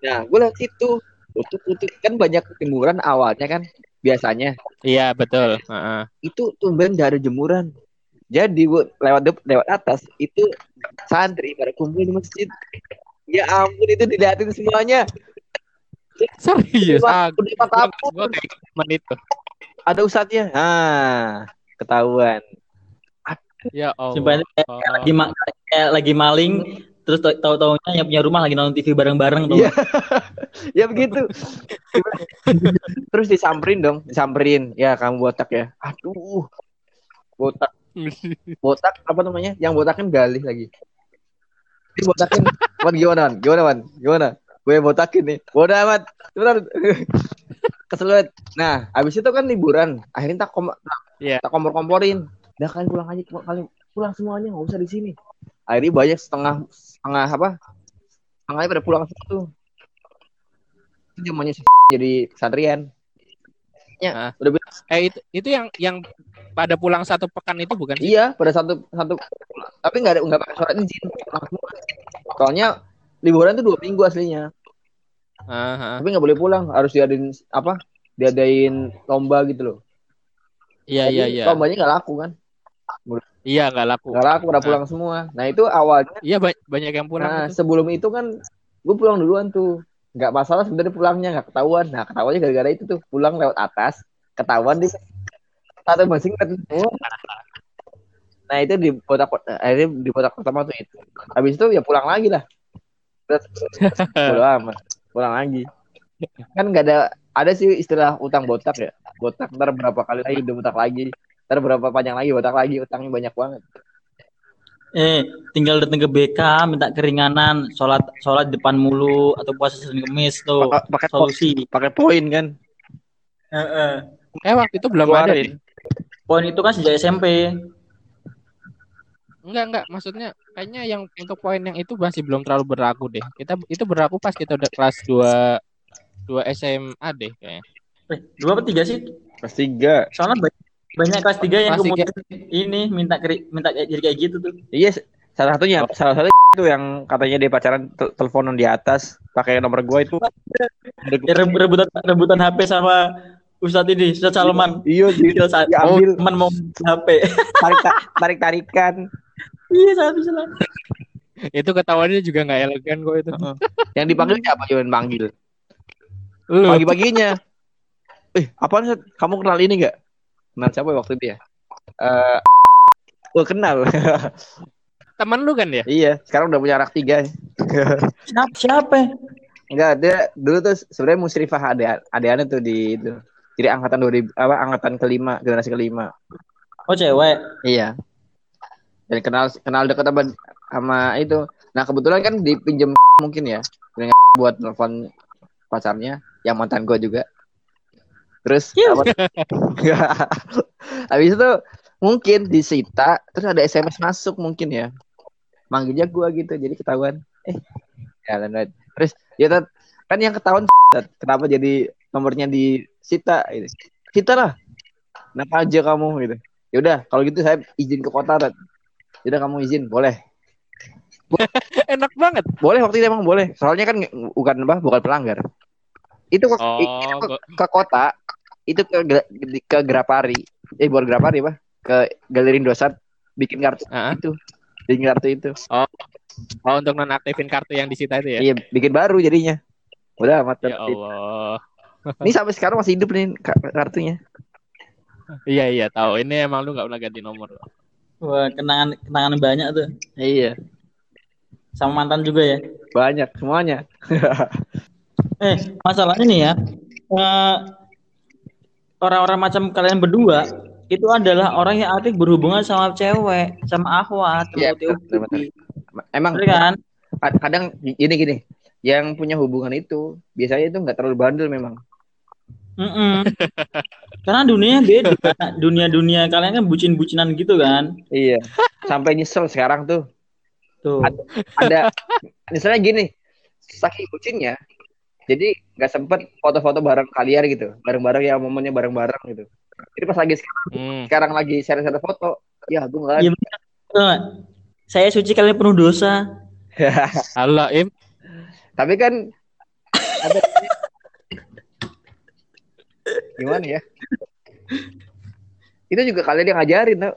Nah, gue lihat situ, utuk-utuk kan banyak jemuran awalnya kan biasanya. Iya betul. Heeh. Itu tumben ada jemuran. Jadi gue lewat lewat atas itu santri pada kumpul di masjid. Ya ampun itu dilihatin semuanya. Serius. Udah Ah, udah gua, takut. gua kayak itu. ada ustadznya. Ah, ketahuan. Ya Allah. Kayak lagi ma- kayak lagi maling terus tau- tahu-taunya yang punya rumah lagi nonton TV bareng-bareng tuh. Iya. ya begitu. Terus disamperin dong, disamperin. Ya kamu botak ya. Aduh. Botak. botak apa namanya yang botakin galih lagi ini botakin Wan gimana Wan gimana Wan gimana gue botakin nih bodoh amat sebentar kesel banget nah abis itu kan liburan akhirnya tak kom Iya. tak kompor komporin udah kalian pulang aja kalian pulang semuanya nggak usah di sini akhirnya banyak setengah setengah apa setengahnya pada pulang semua tuh itu zamannya si jadi pesantren Ah. ya udah bilang Eh itu itu yang yang pada pulang satu pekan itu bukan sih? Iya, pada satu satu tapi nggak ada nggak pakai surat izin. Soalnya liburan tuh dua minggu aslinya, Aha. tapi nggak boleh pulang, harus diadain apa? Diadain lomba gitu loh. Iya iya iya. Lombanya nggak laku kan? Iya nggak laku. Nggak laku, udah pulang semua. Nah itu awalnya. Iya ba- banyak yang pulang. Nah itu. sebelum itu kan gue pulang duluan tuh. Nggak masalah sebenarnya pulangnya nggak ketahuan. Nah ketahuannya gara-gara itu tuh pulang lewat atas, ketahuan di satu masing semua. Nah itu di kotak akhirnya di kotak pertama tuh itu. Habis itu ya pulang lagi lah. Amat. Pulang lagi. Kan nggak ada ada sih istilah utang botak ya. Botak ntar berapa kali lagi udah botak lagi. Ntar berapa panjang lagi botak lagi utangnya banyak banget. Eh, tinggal datang ke BK, minta keringanan, sholat sholat depan mulu atau puasa Senin Kemis tuh Pakai- solusi. pakai poin kan. Heeh. Eh waktu itu belum ada. Keluarin. deh. Poin itu kan sejak SMP. Enggak enggak. Maksudnya kayaknya yang untuk poin yang itu masih belum terlalu berlaku deh. Kita itu berlaku pas kita udah kelas 2 2 SMA deh kayaknya. Eh, dua apa tiga sih? Kelas tiga. Soalnya banyak, banyak kelas tiga yang Kelas kemudian ini minta keri, minta kayak jadi kayak gitu tuh. Iya, salah satunya, salah satu itu yang katanya dia pacaran tel- teleponan di atas pakai nomor gua itu. Ya, re- rebutan rebutan HP sama Ustadz ini, Ustadz Salman. Iya, saat diambil teman mau HP. tarik tarik tarikan. Iya, saat Salman. Itu ketahuannya juga nggak elegan kok itu. Yang dipanggil siapa? Yang panggil. Pagi-paginya. Eh, apaan? Kamu kenal ini nggak? Kenal siapa waktu itu ya? Eh, oh, kenal. teman lu kan ya? iya, sekarang udah punya anak tiga. Siapa? Siapa? Enggak, dia dulu tuh sebenarnya musrifah ada ada tuh di itu. Jadi angkatan 2000 apa angkatan kelima, generasi kelima. Oh, cewek. Iya. Dan kenal kenal dekat sama, sama itu. Nah kebetulan kan dipinjem mungkin ya dengan buat nelfon pacarnya yang mantan gue juga. Terus Iya. apa? Habis itu mungkin disita terus ada SMS masuk mungkin ya. Manggilnya gue gitu jadi ketahuan. Eh jalan banget. Terus ya Tat, kan yang ketahuan kenapa jadi nomornya disita gitu. Sita lah. Kenapa aja kamu gitu. Ya udah kalau gitu saya izin ke kota Tat. Yaudah kamu izin, boleh. Enak banget. Boleh waktu itu emang boleh. Soalnya kan bukan apa, bukan pelanggar. Itu ke, Oh, itu ke, ke kota, itu ke ke Grapari. Eh bukan Grapari apa? Ke Galeri Indosat bikin kartu Ah. itu. Bikin kartu itu. oh untuk nonaktifin kartu yang disita itu ya? Iya, bikin baru jadinya. Udah amat. Ya Allah. Ini sampai sekarang masih hidup nih ka- kartunya. Iya iya tahu. Ini emang lu nggak pernah ganti nomor. Wah, kenangan kenangan banyak tuh. Iya, Sama mantan juga ya. banyak semuanya. Eh, masalahnya nih ya. eh, orang-orang macam kalian berdua itu adalah orang yang aktif berhubungan sama cewek, sama akhwat, sama betul, betul. Emang Bener kan? kad- kadang gini gini, yang punya hubungan itu biasanya itu nggak terlalu bandel memang. Mm-mm. Karena dunia beda. Dunia-dunia kalian kan bucin-bucinan gitu kan. Iya. Sampai nyesel sekarang tuh. Tuh. Ad- Ada misalnya gini, saking bucinnya, jadi nggak sempet foto-foto bareng kalian gitu, bareng-bareng ya momennya bareng-bareng gitu. Jadi pas lagi sekarang, Hmm. sekarang lagi share-share foto, ya gue nggak. Nggak? Saya suci kalian penuh dosa. Halo Im. Tapi kan ada gimana ya? Itu juga kalian yang ngajarin tau.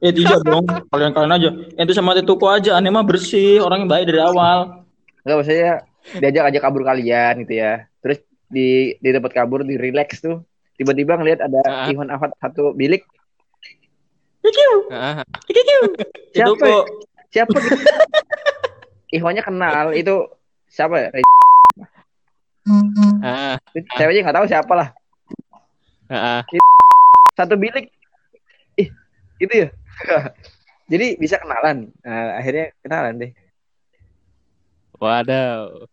Eh tidak dong, kalian-kalian aja. Itu sama Tituko aja, aneh mah bersih, orangnya baik dari awal. Enggak maksudnya diajak aja kabur kalian gitu ya. Terus di di tempat kabur di relax tuh. Tiba-tiba ngelihat ada Ah. Iwan Afat satu bilik. Kikiu, Ah, kikiu. Siapa Tituko. Siapa gitu? Iwannya kenal itu siapa ya? ah, Saya aja nggak tahu siapa lah. ah, ah. Satu bilik. Ih, Itu ya. Jadi bisa kenalan. Nah, akhirnya kenalan deh. Waduh.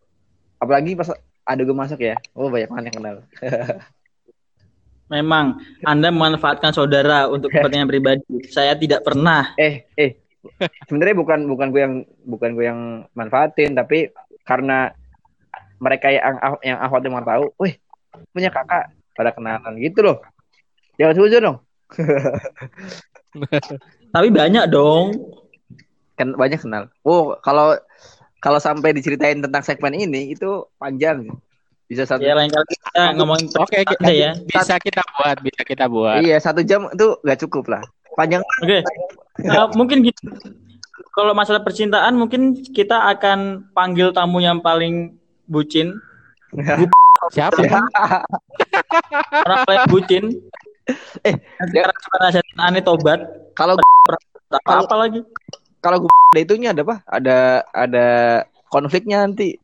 Apalagi pas ada gue masuk ya. Oh banyak banget yang kenal. Memang Anda memanfaatkan saudara untuk kepentingan pribadi. Saya tidak pernah. eh eh. Sebenarnya bukan bukan gue yang bukan gue yang manfaatin tapi karena mereka yang yang awal mau tahu, wih punya kakak pada kenalan gitu loh. Jangan sujud dong. Tapi banyak dong. Kan banyak kenal. Oh, kalau kalau sampai diceritain tentang segmen ini itu panjang. Bisa satu. Ya lain kali kita ngomongin Oke, aja kita, ya. bisa kita buat, bisa kita buat. Iya, satu jam itu nggak cukup lah. Panjang. Oke. Uh, mungkin gitu. Kalau masalah percintaan mungkin kita akan panggil tamu yang paling bucin, Siapa? orang paling bucin. Eh, sekarang suka nasihatin aneh tobat. Kalau apa lagi. Kalau gue ada itunya ada apa? Ada ada konfliknya nanti.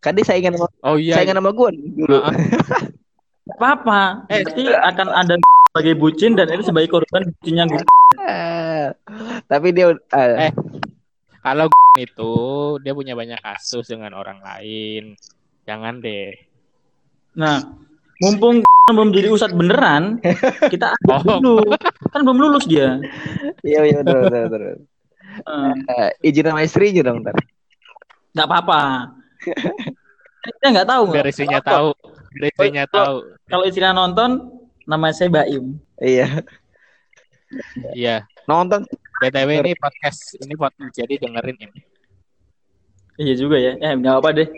Kan dia saingan sama Oh iya. saingan sama gue dulu. Apa-apa. Eh. Nanti akan ada sebagai bucin dan itu sebagai korban bucinnya gue. Eh, Tapi dia eh, Eh. Kalau itu dia punya banyak kasus dengan orang lain. Jangan deh. Nah, mumpung belum jadi ustad beneran, kita Oh. dulu. Kan belum lulus dia. iya iya betul betul. betul. Eh, Eh, izin sama istrinya dong ntar. nggak apa-apa. Kita nggak tahu. Biar istrinya tahu. Biar istrinya tahu. Kalau istrinya nonton, nama saya Baim. Iya. Iya. Nonton BTW ini podcast ini podcast jadi dengerin ini. Iya juga ya. Eh, nggak apa deh.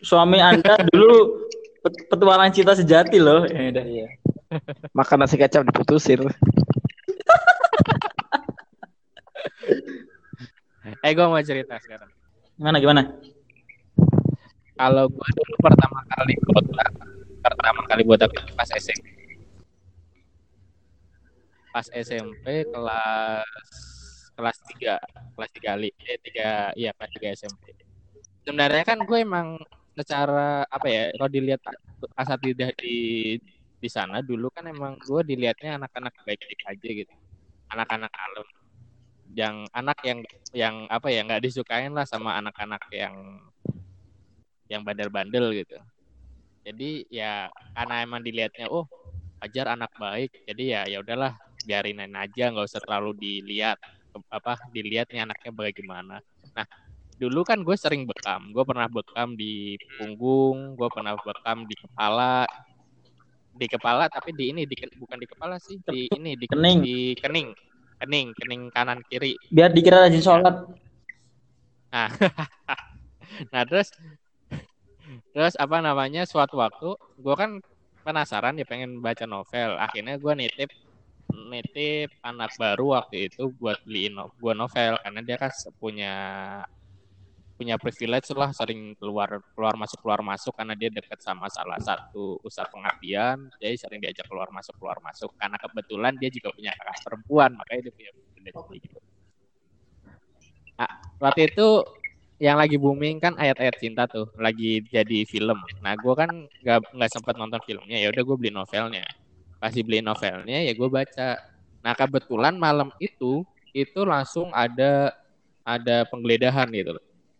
Suami Anda dulu pet- petualang cinta sejati loh. Eh, udah. Iya. makan nasi kecap diputusin. Eh gue mau cerita sekarang. Gimana gimana? Kalau gue dulu pertama kali botak, pertama kali botak pas SMP. Pas SMP kelas kelas 3, kelas 3 kali, eh 3, iya kelas 3 SMP. Sebenarnya kan gue emang secara apa ya, kalau dilihat asatidah di di sana dulu kan emang gue dilihatnya anak-anak baik-baik aja gitu. Anak-anak alun. Yang anak yang yang apa ya nggak disukain lah sama anak-anak yang yang bandel-bandel gitu. Jadi ya karena emang dilihatnya oh ajar anak baik, jadi ya ya udahlah biarin aja nggak usah terlalu dilihat apa dilihatnya anaknya bagaimana. Nah dulu kan gue sering bekam, gue pernah bekam di punggung, gue pernah bekam di kepala, di kepala tapi di ini di, bukan di kepala sih di ini di Kening. di kening kening kening kanan kiri Biar dikira rajin sholat. Nah, nah terus terus apa namanya suatu waktu gue kan penasaran ya pengen baca novel. Akhirnya gue nitip nitip anak baru waktu itu buat beliin gue novel karena dia kan punya punya privilege lah sering keluar keluar masuk keluar masuk karena dia dekat sama salah satu ustadz pengabdian jadi sering diajak keluar masuk keluar masuk karena kebetulan dia juga punya kakak perempuan makanya dia punya privilege gitu. Nah, waktu itu yang lagi booming kan ayat-ayat cinta tuh lagi jadi film. Nah, gue kan nggak nggak sempat nonton filmnya. Ya udah gue beli novelnya. Kasih beli novelnya ya gue baca. Nah kebetulan malam itu itu langsung ada ada penggeledahan gitu.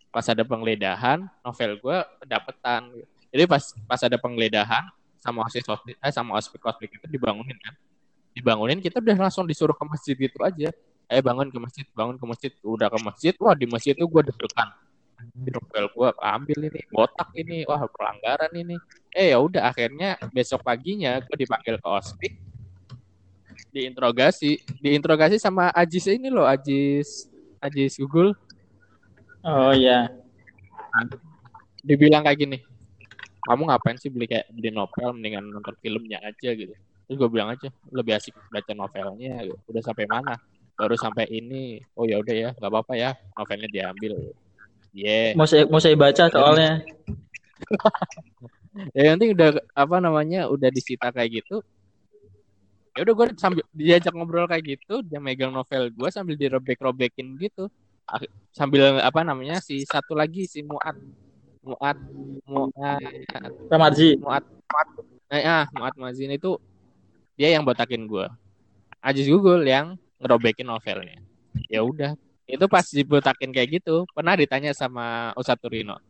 Pas ada penggeledahan, novel gue dapetan. Jadi pas pas ada penggeledahan sama osis eh, sama ospek ospek itu dibangunin kan. Dibangunin kita udah langsung disuruh ke masjid gitu aja. Eh bangun ke masjid bangun ke masjid. Udah ke masjid wah di masjid itu gue deg-degan. Novel gue ambil ini botak ini wah pelanggaran ini. Eh ya udah akhirnya besok paginya gue dipanggil ke ospek diinterogasi. Diinterogasi sama Ajis ini loh Ajis Ajis Google Oh iya. dibilang kayak gini kamu ngapain sih beli kayak beli novel mendingan nonton filmnya aja gitu terus gue bilang aja lebih asik baca novelnya gitu. udah sampai mana baru sampai ini oh ya udah ya nggak apa-apa ya novelnya diambil yeah Mau saya mau saya baca soalnya. ya nanti udah apa namanya udah disita kayak gitu ya udah gue sambil diajak ngobrol kayak gitu dia megang novel gue sambil dirobek-robekin gitu sambil apa namanya si satu lagi si Muat Muat Muat Ramarji. Muat Muat eh, ah Muat Mazin itu dia yang botakin gue Ajis Google yang ngerobekin novelnya. Ya udah, itu pas dibotakin kayak gitu, pernah ditanya sama Ustadz Turino.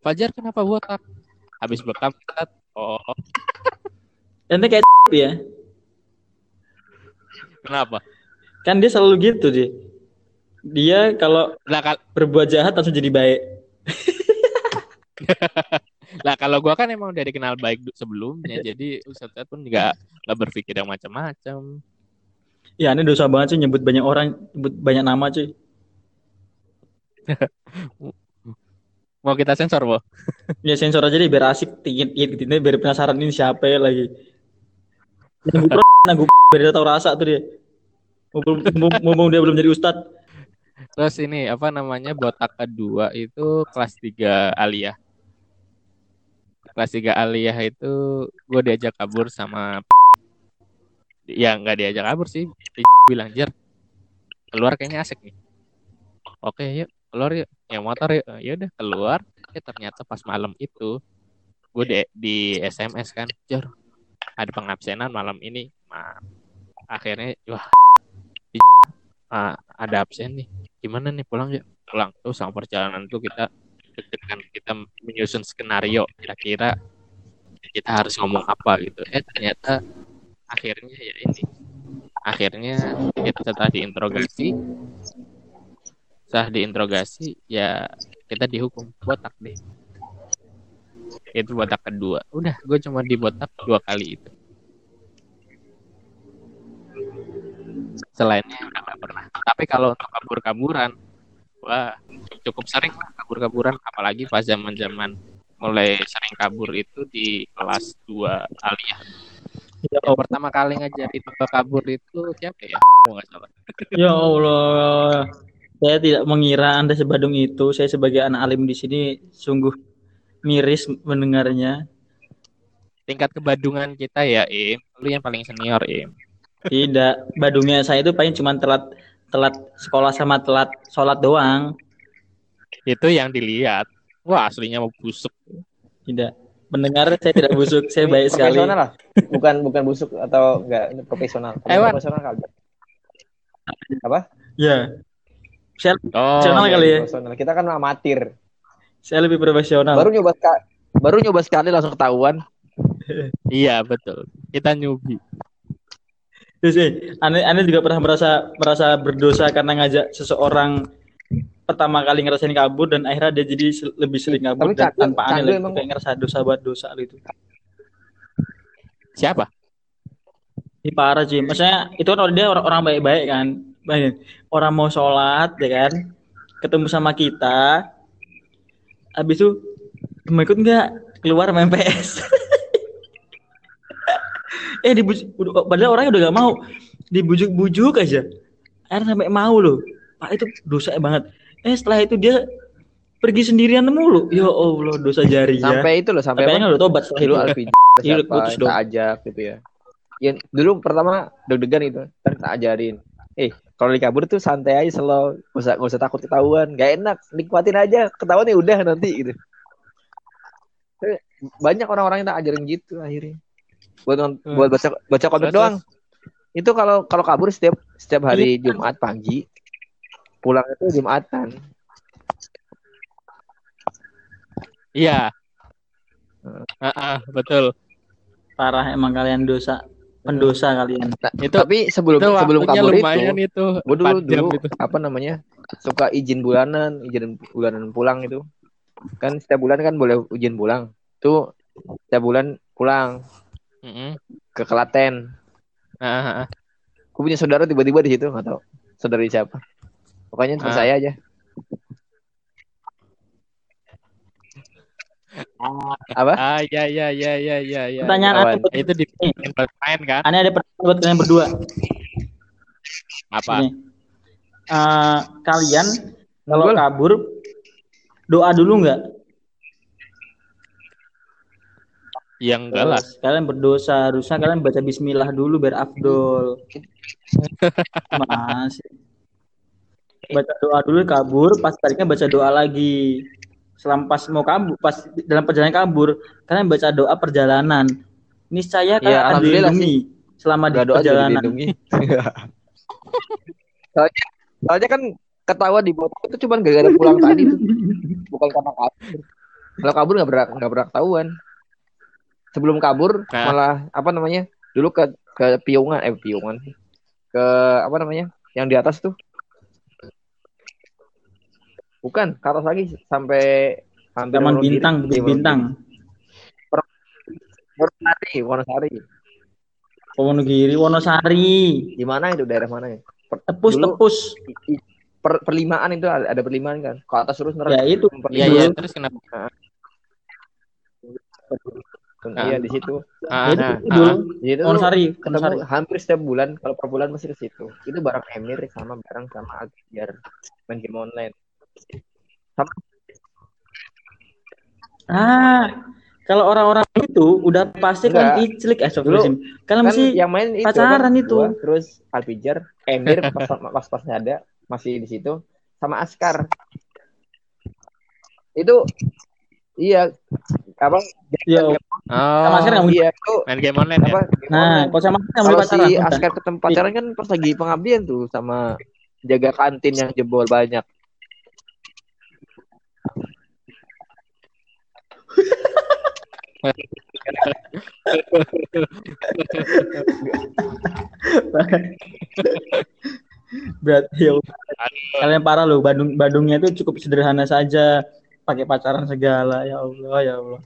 Fajar kenapa botak? Habis bekam, oh Ente kayak ya. kenapa? Kan dia selalu gitu dia. Dia kalau Lah, kal- berbuat jahat langsung jadi baik. lah kalau gua kan emang udah dikenal baik sebelumnya, jadi Ustadz pun nggak nggak berpikir yang macam-macam. Ya ini dosa banget sih nyebut banyak orang, nyebut banyak nama cuy. Mau kita sensor, Bo? Ya sensor aja deh biar asik tinggi gitu biar penasaran ini siapa ya lagi. Nyebut nanggu biar dia tahu rasa tuh dia. Mumpung, mumpung- mumpung dia belum jadi ustad. Terus ini apa namanya botak kedua itu kelas 3 aliyah. Kelas 3 aliyah itu gue diajak kabur sama ya nggak diajak kabur sih. bilang jer keluar kayaknya asik nih. Oke yuk keluar yuk. Yang motor yuk. Ya udah keluar. Eh ternyata pas malam itu gue di, di SMS kan jer ada pengabsenan malam ini. Nah, akhirnya wah ah, ada absen nih gimana nih pulang ya pulang. Tuh sama perjalanan tuh kita deg-degan kita menyusun skenario kira-kira kita harus ngomong apa gitu. Eh ternyata akhirnya ya ini. Akhirnya kita setelah diinterogasi. Setelah diinterogasi ya kita dihukum botak deh. Itu botak kedua. Udah gue cuma dibotak dua kali itu selainnya udah nggak pernah. Tapi kalau untuk kabur-kaburan wah cukup sering lah kabur-kaburan. Apalagi pas zaman zaman mulai sering kabur itu di kelas 2 aliyah. Ya yang pertama kali ngajarin gue kabur itu siapa ya? Oh, nggak salah. Ya Allah. Saya tidak mengira Anda sebadung itu. Saya sebagai anak alim di sini sungguh miris mendengarnya. tingkat kebadungan kita ya im. Lu yang paling senior im Tidak, badungnya saya itu paling cuma telat telat sekolah sama telat sholat doang. itu yang dilihat wah aslinya mau busuk Tidak. Mendengar saya tidak busuk, saya baik sekali. profesional lah bukan bukan busuk atau enggak ini profesional Ewan. profesional kali apa Ya. Saya, oh Profesional iya. kali ya. profesional kita kan amatir saya lebih profesional. baru nyoba baru nyoba sekali langsung ketahuan iya betul kita nyubi Terus, eh, aneh, aneh juga pernah merasa merasa berdosa karena ngajak seseorang pertama kali ngerasain kabur dan akhirnya dia jadi se- lebih sering kabur Tapi dan candu- tanpa aneh lagi kayak ngerasa dosa buat dosa gitu. siapa Ini parah sih. Maksudnya itu kan dia orang, orang baik-baik kan. Bayangin, Orang mau sholat ya kan. Ketemu sama kita. Habis itu mau ikut nggak? Keluar main PS. eh dibujuk, padahal orangnya udah gak mau. Dibujuk-bujuk aja. Akhirnya sampai mau loh. Pak itu dosa banget. Eh setelah itu dia pergi sendirian mulu. Ya Allah dosa jariah. sampai itu loh sampai akhirnya udah tobat setelah itu. Alvin Iya, siapa putus dong. ajak gitu ya ya dulu pertama deg-degan itu ntar kita ajarin eh kalau dikabur tuh santai aja slow gak usah gak usah takut ketahuan gak enak nikmatin aja ketahuan ya udah nanti gitu Tapi banyak orang-orang yang tak ajarin gitu akhirnya buat Hmm. buat baca baca komik Terus, doang itu kalau kalau kabur setiap setiap hari Iya. Jumat pagi pulang itu Jumatan iya Heeh, betul Parah emang kalian dosa. Pendosa kalian. Nah, Itu- tapi sebelum itu sebelum kabur itu lumayan itu gue dulu 4 jam dulu itu. apa namanya suka izin bulanan izin bulanan pulang itu kan setiap bulan kan boleh izin pulang tuh setiap bulan pulang Mm-mm. ke Klaten Ah, ah, ah. gue punya saudara tiba-tiba di situ nggak tahu saudara siapa pokoknya cuma Ah. saya aja apa Ah, ya ya ya ya ya ya. Pertanyaan Awan. aneh buat Itu di main kan? aneh ada pertanyaan buat kalian berdua. Apa? Ini. Eh, kalian kalau kabur doa dulu nggak? Ya enggak lah. Terus Kalian berdosa harusnya kalian baca Bismillah dulu biar afdol. Mas. Baca doa dulu kabur, pas taliknya baca doa lagi. Selama pas mau kabur, pas dalam perjalanan kabur, kalian baca doa perjalanan. Niscaya Ya, kalian akan alhamdulillah dilindungi selama di Gak perjalanan. dilindungi Soalnya kan ketawa di motor itu cuma gara-gara pulang tadi tuh. Bukan karena kabur. Kalau kabur nggak berak nggak berak ketahuan. Sebelum kabur Nah. malah apa namanya? Dulu ke ke piungan eh piungan sih. Ke apa namanya? Yang di atas tuh. Bukan, ke atas lagi sampai hampir Taman Wonogiri. bintang, Iya, bukit bintang. Wonosari, Wonosari. Wonogiri, Wonosari. Di mana itu daerah mana ya? Per- Tepus, dulu tepus. per- perlimaan itu ada, ada perlimaan kan. Ke atas terus Ya itu. Iya Perlimaan. iya terus kenapa? Iya di situ. Ah, Itu Nah, dulu. Di situ tuh Wonosari, ketemu Wonosari. hampir setiap bulan kalau per bulan masih ke situ. Itu bareng Emir sama bareng sama Alfijar main game online. Ah, kalau orang-orang itu udah pasti kan Enggak. iclik eh Astagfirullahaladzim. Kalian Kan mesti yang main itu pacaran apa? itu. Gua, terus Alfijar, Emir pas pas pasnya ada masih di situ sama Askar. Itu iya apa ya Oh, Sama nggak mungkin. iya itu main game online ya? apa game Nah, online. kalau sama nggak boleh kalau pacaran. si. Askar ketemu pacaran kan pas lagi pengabdian tuh sama jaga kantin yang jebol banyak. Berarti ya udah. kalian parah loh. Badung Badungnya itu cukup sederhana saja. Pakai pacaran segala. Ya Allah, ya Allah.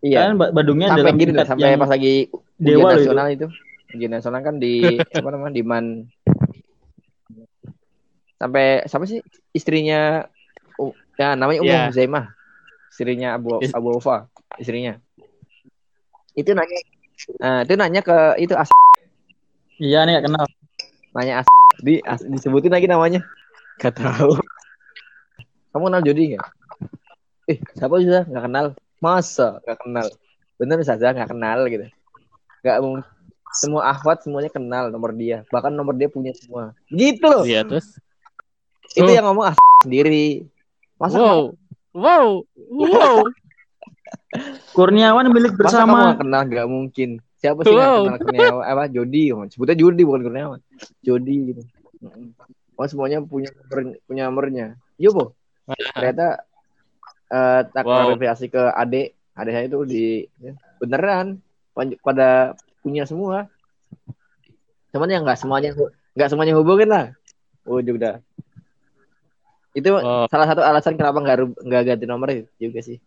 Iya. Ba- Badungnya sampai dalam gini loh, tingkat sampai yang pas lagi dewa loh itu. nasional itu. Ujian nasional kan di apa namanya di man sampai siapa sih istrinya uh, ya namanya Ummu Iya. Zaimah istrinya Abu Is- Abu Ufa istrinya itu nanya nah, itu nanya ke itu as Iya nih gak kenal. nanya as di as- disebutin lagi namanya gak tahu kamu kenal Jody nggak eh siapa sih nggak kenal masa? Nggak kenal. Bener saja nggak kenal gitu. Nggak semua akhwat semuanya kenal nomor dia. Bahkan nomor dia punya semua. Gitu loh. Iya terus. itu Oh. yang ngomong as sendiri. Masa Wow. Wow. Wow. Kurniawan milik masa kamu bersama. kenal? Nggak mungkin. Siapa sih Wow. kenal Kurniawan? Apa Jody? Sebutnya Jody bukan Kurniawan. Jody gitu. Oh semuanya punya punya nomornya. Iya po ternyata eh tak Wow. klarifikasi ke adik adik saya itu di ya, beneran. Pada punya semua. Cuman yang nggak semuanya nggak semuanya hubungin lah. Udah udah itu Oh. salah satu alasan kenapa nggak nggak ganti nomor juga sih.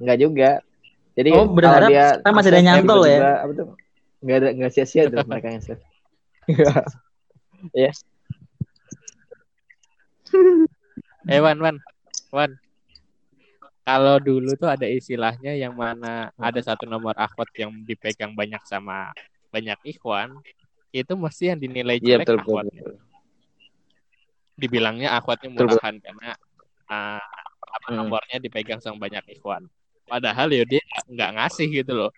Nggak juga. Jadi Oh, berharap kalau dia sekarang masih ada nyantol ya? tiba-tiba, apa tuh? Nggak ada nggak sia-sia tuh mereka yang save ya Eh Wan, Wan, Wan. Kalau dulu tuh ada istilahnya yang mana ada satu nomor akhwat yang dipegang banyak sama banyak ikhwan, itu mesti yang dinilai iya jelek betul betul, akhwatnya. Dibilangnya akhwatnya Betul, betul. murahan karena ah, apa Hmm. nomornya dipegang sama banyak ikhwan. Padahal ya dia nggak ngasih gitu loh.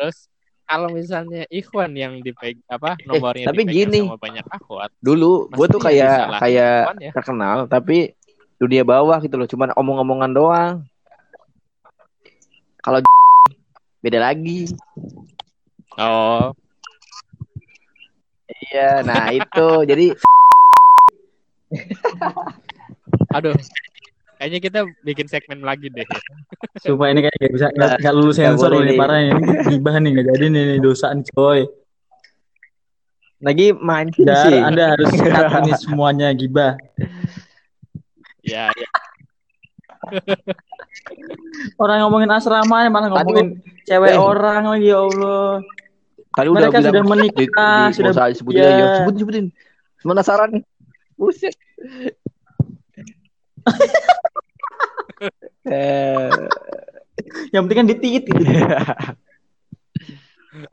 Terus kalau misalnya ikhwan yang dipegang apa nomornya Eh, tapi gini. sama banyak akhwat, dulu gue tuh kayak kayak ya. terkenal tapi dunia bawah gitu loh cuman omong-omongan doang kalau beda lagi oh iya nah itu jadi Aduh. Kayaknya kita bikin segmen lagi deh. Supaya ini kayak gak bisa gak, gak lulus Nggak sensor ini parah ini gibah nih gak jadi nih, nih dosa nih coy. lagi mancing Dar, sih Anda harus cut ini semuanya gibah. Ya, ya. Orang ngomongin asrama malah Tadi ngomongin cewek eh. orang lagi ya Allah. tadi udah Mereka bilang sudah di- menikah, di- sudah nggak usah disebutin ya. aja sebutin sebutin penasaran buset eh Yang penting kan ditit gitu.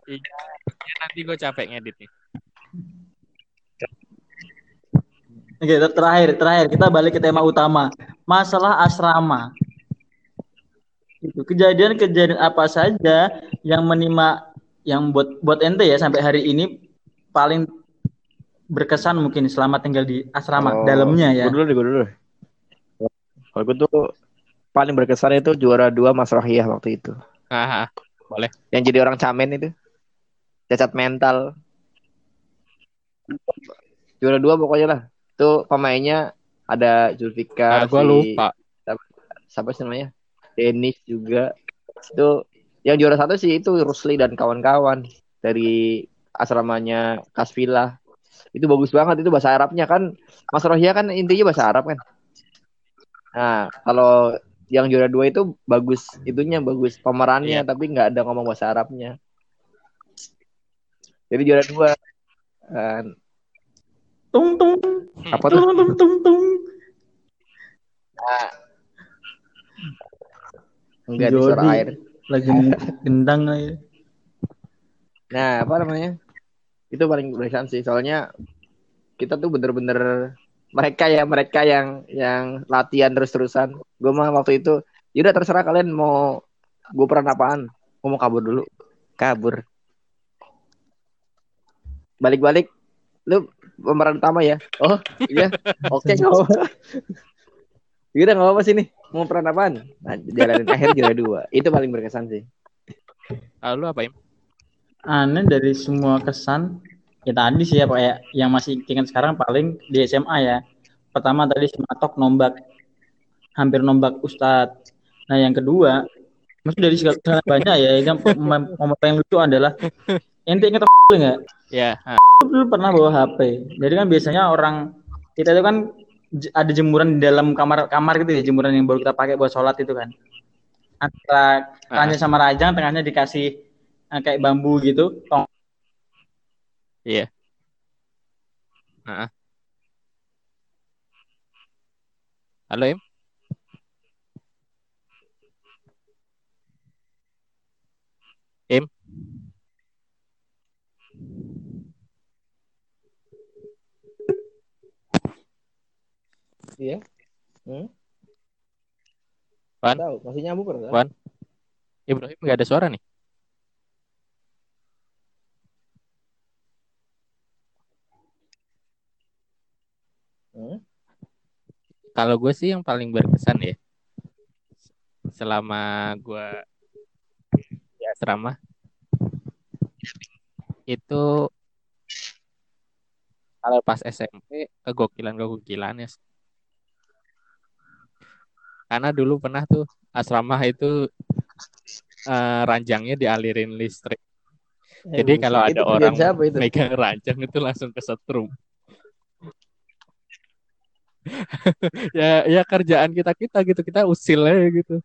Iya, ya, nanti gue capek ngedit nih. Oke, ter- terakhir, terakhir kita balik ke tema utama. Masalah asrama. Itu kejadian-kejadian apa saja yang menimpa yang buat buat ente ya sampai hari ini paling berkesan mungkin selama tinggal di asrama Oh, dalamnya ya. Gue dulu deh, gue dulu. Kalau gue tuh paling berkesan itu juara dua Mas Rohiyah waktu itu. Haha. Yang jadi orang camen itu. cacat mental. Juara dua pokoknya lah. Itu pemainnya ada Zulfikar, Nah, gue si- lupa. siapa sih namanya? Dennis juga. Itu yang juara satu sih itu Rusli dan kawan-kawan dari asramanya Kasvila. Itu bagus banget itu bahasa Arabnya kan. Mas Rohia kan intinya bahasa Arab kan. Nah, kalau yang juara dua itu bagus itunya bagus pemerannya Iya. tapi nggak ada ngomong bahasa Arabnya. Jadi juara dua. Eh, Tung tung apa tuh? tung tung tung tung. Enggak di suara air. Lagi gendang aja. Nah, apa namanya? Itu paling berkesan sih. Soalnya kita tuh bener-bener mereka ya, mereka yang yang latihan terus-terusan. Gue mah waktu itu, yaudah terserah kalian mau gue peran apaan. Gue mau kabur dulu. Kabur. Balik-balik. Lu pemeran utama ya? Oh, iya. Oke, nggak apa-apa. Yaudah nggak apa-apa sih nih. Mau peran apaan? Nah, jalanin akhir juara dua. Itu paling berkesan sih. Lalu apa Im? Aneh dari semua kesan ya tadi sih ya Pak ya yang masih ingat sekarang paling di SMA ya. Pertama tadi sematok nombak hampir nombak Ustadz. Nah yang kedua maksud dari segala banyak ya yang momen paling lucu adalah ente ingat nggak? Ya, ah, dulu pernah bawa HP. Jadi kan biasanya orang kita itu kan ada jemuran di dalam kamar kamar gitu ya, jemuran yang baru kita pakai buat sholat itu kan. Antara ranjang sama rajang, tengahnya dikasih eh, kayak bambu gitu. Tong iya. Ah. Halo? Im? Iya. Hmm? Wan? Tahu, masih nyambung kan? Wan? Ibrahim nggak ada suara nih. Hmm? Kalau gue sih yang paling berkesan ya, selama gue di asrama itu kalau pas SMP kegokilan kegokilan ya. Karena dulu pernah tuh asrama itu eh, ranjangnya dialirin listrik. Jadi Eh, kalau itu ada orang megang ranjang itu langsung kesetrum. ya ya kerjaan kita kita gitu kita usil aja gitu.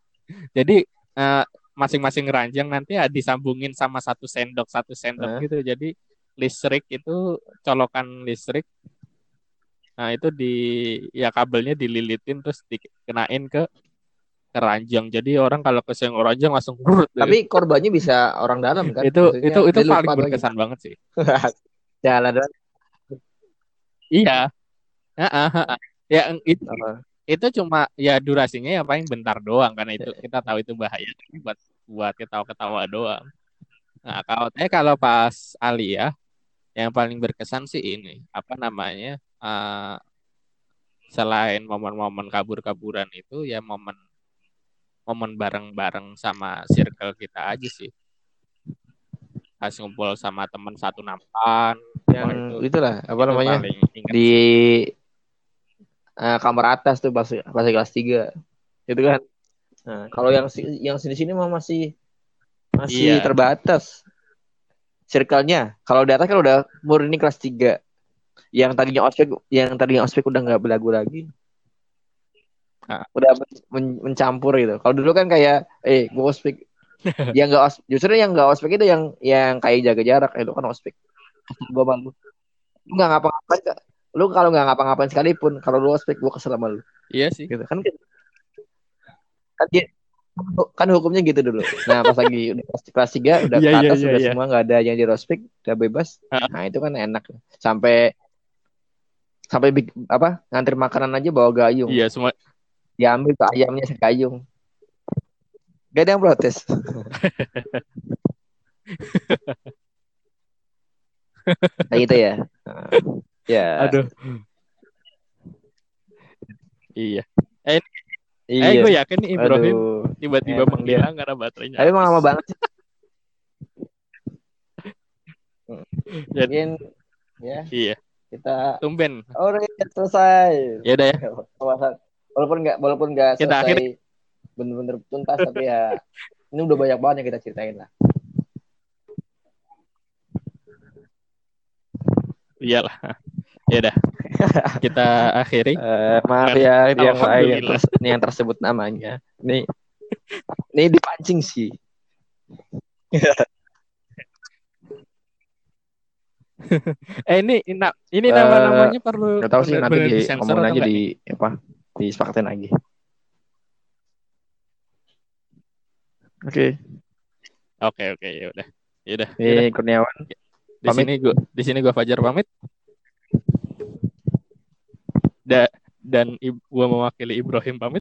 Jadi eh, masing-masing ranjang nanti ya disambungin sama satu sendok satu sendok Hah? gitu. Jadi listrik itu colokan listrik. Nah itu di ya kabelnya dililitin terus dikenain ke ke ranjang. Jadi orang kalau kesenggol ranjang langsung grut. Tapi korbannya bisa orang dalam kan? itu Maksudnya itu itu paling berkesan banget sih. Jalan. Iya. Ya itu itu cuma ya durasinya ya paling bentar doang karena itu kita tahu itu bahaya buat buat ketawa-ketawa doang. Nah, kalau saya kalau pas Alia yang paling berkesan sih ini apa namanya eh, selain momen-momen kabur-kaburan itu ya momen momen bareng-bareng sama circle kita aja sih. Pas ngumpul sama teman satu nampan, Yang itu, itulah apa itu namanya? Di eh, kamar atas tuh pas pas kelas 3. Itu kan. Nah, kalau yang yang sini-sini mah masih masih Iya. terbatas circle-nya. Kalau di atas kan udah murni kelas 3. Yang tadinya ospek yang tadinya ospek udah nggak belagu lagi. Ah. Udah men- men- mencampur gitu. Kalau dulu kan kayak eh gue ospek yang nggak os justru yang nggak ospek itu yang yang kayak jaga jarak itu kan ospek gue malu lu nggak ngapa-ngapain lu kalau nggak ngapa-ngapain sekalipun kalau lu ospek gue kesel sama lu Iya sih. gitu kan kan kan hukumnya gitu dulu nah pas lagi udah kelas, kelas 3 udah Iya, ke iya, atas iya, udah iya. semua nggak ada yang di ospek udah bebas Ah. nah itu kan enak sampai sampai bik- apa ngantri makanan aja bawa gayung. Iya semua diambil tuh ayamnya segayung gak ada yang protes. Nah itu ya. Nah, ya. Aduh. Iya. Eh, iya eh gue yakin nih Ibrahim tiba-tiba menghilang karena baterainya. tapi emang lama banget sih. Jadi, Mungkin ya. Iya, kita tumben. oh udah selesai. Ya udah ya. Walaupun nggak walaupun nggak Kita selesai bener-bener tuntas tapi ya ini udah banyak banget yang kita ceritain lah. Iyalah. Ya udah. Kita akhiri. Eh, maaf ya yang lain terse- ini yang tersebut namanya. Ini ini dipancing sih. Eh ini ini, ini Eh, nama-namanya perlu Gak tahu sih nanti di atau aja di apa disepakatin lagi. Oke, Oke oke ya udah. Ya udah. ya udah. ini Kurniawan. Di pamit. sini gua di sini gua Fajar pamit. Da, dan gua mewakili Ibrahim pamit.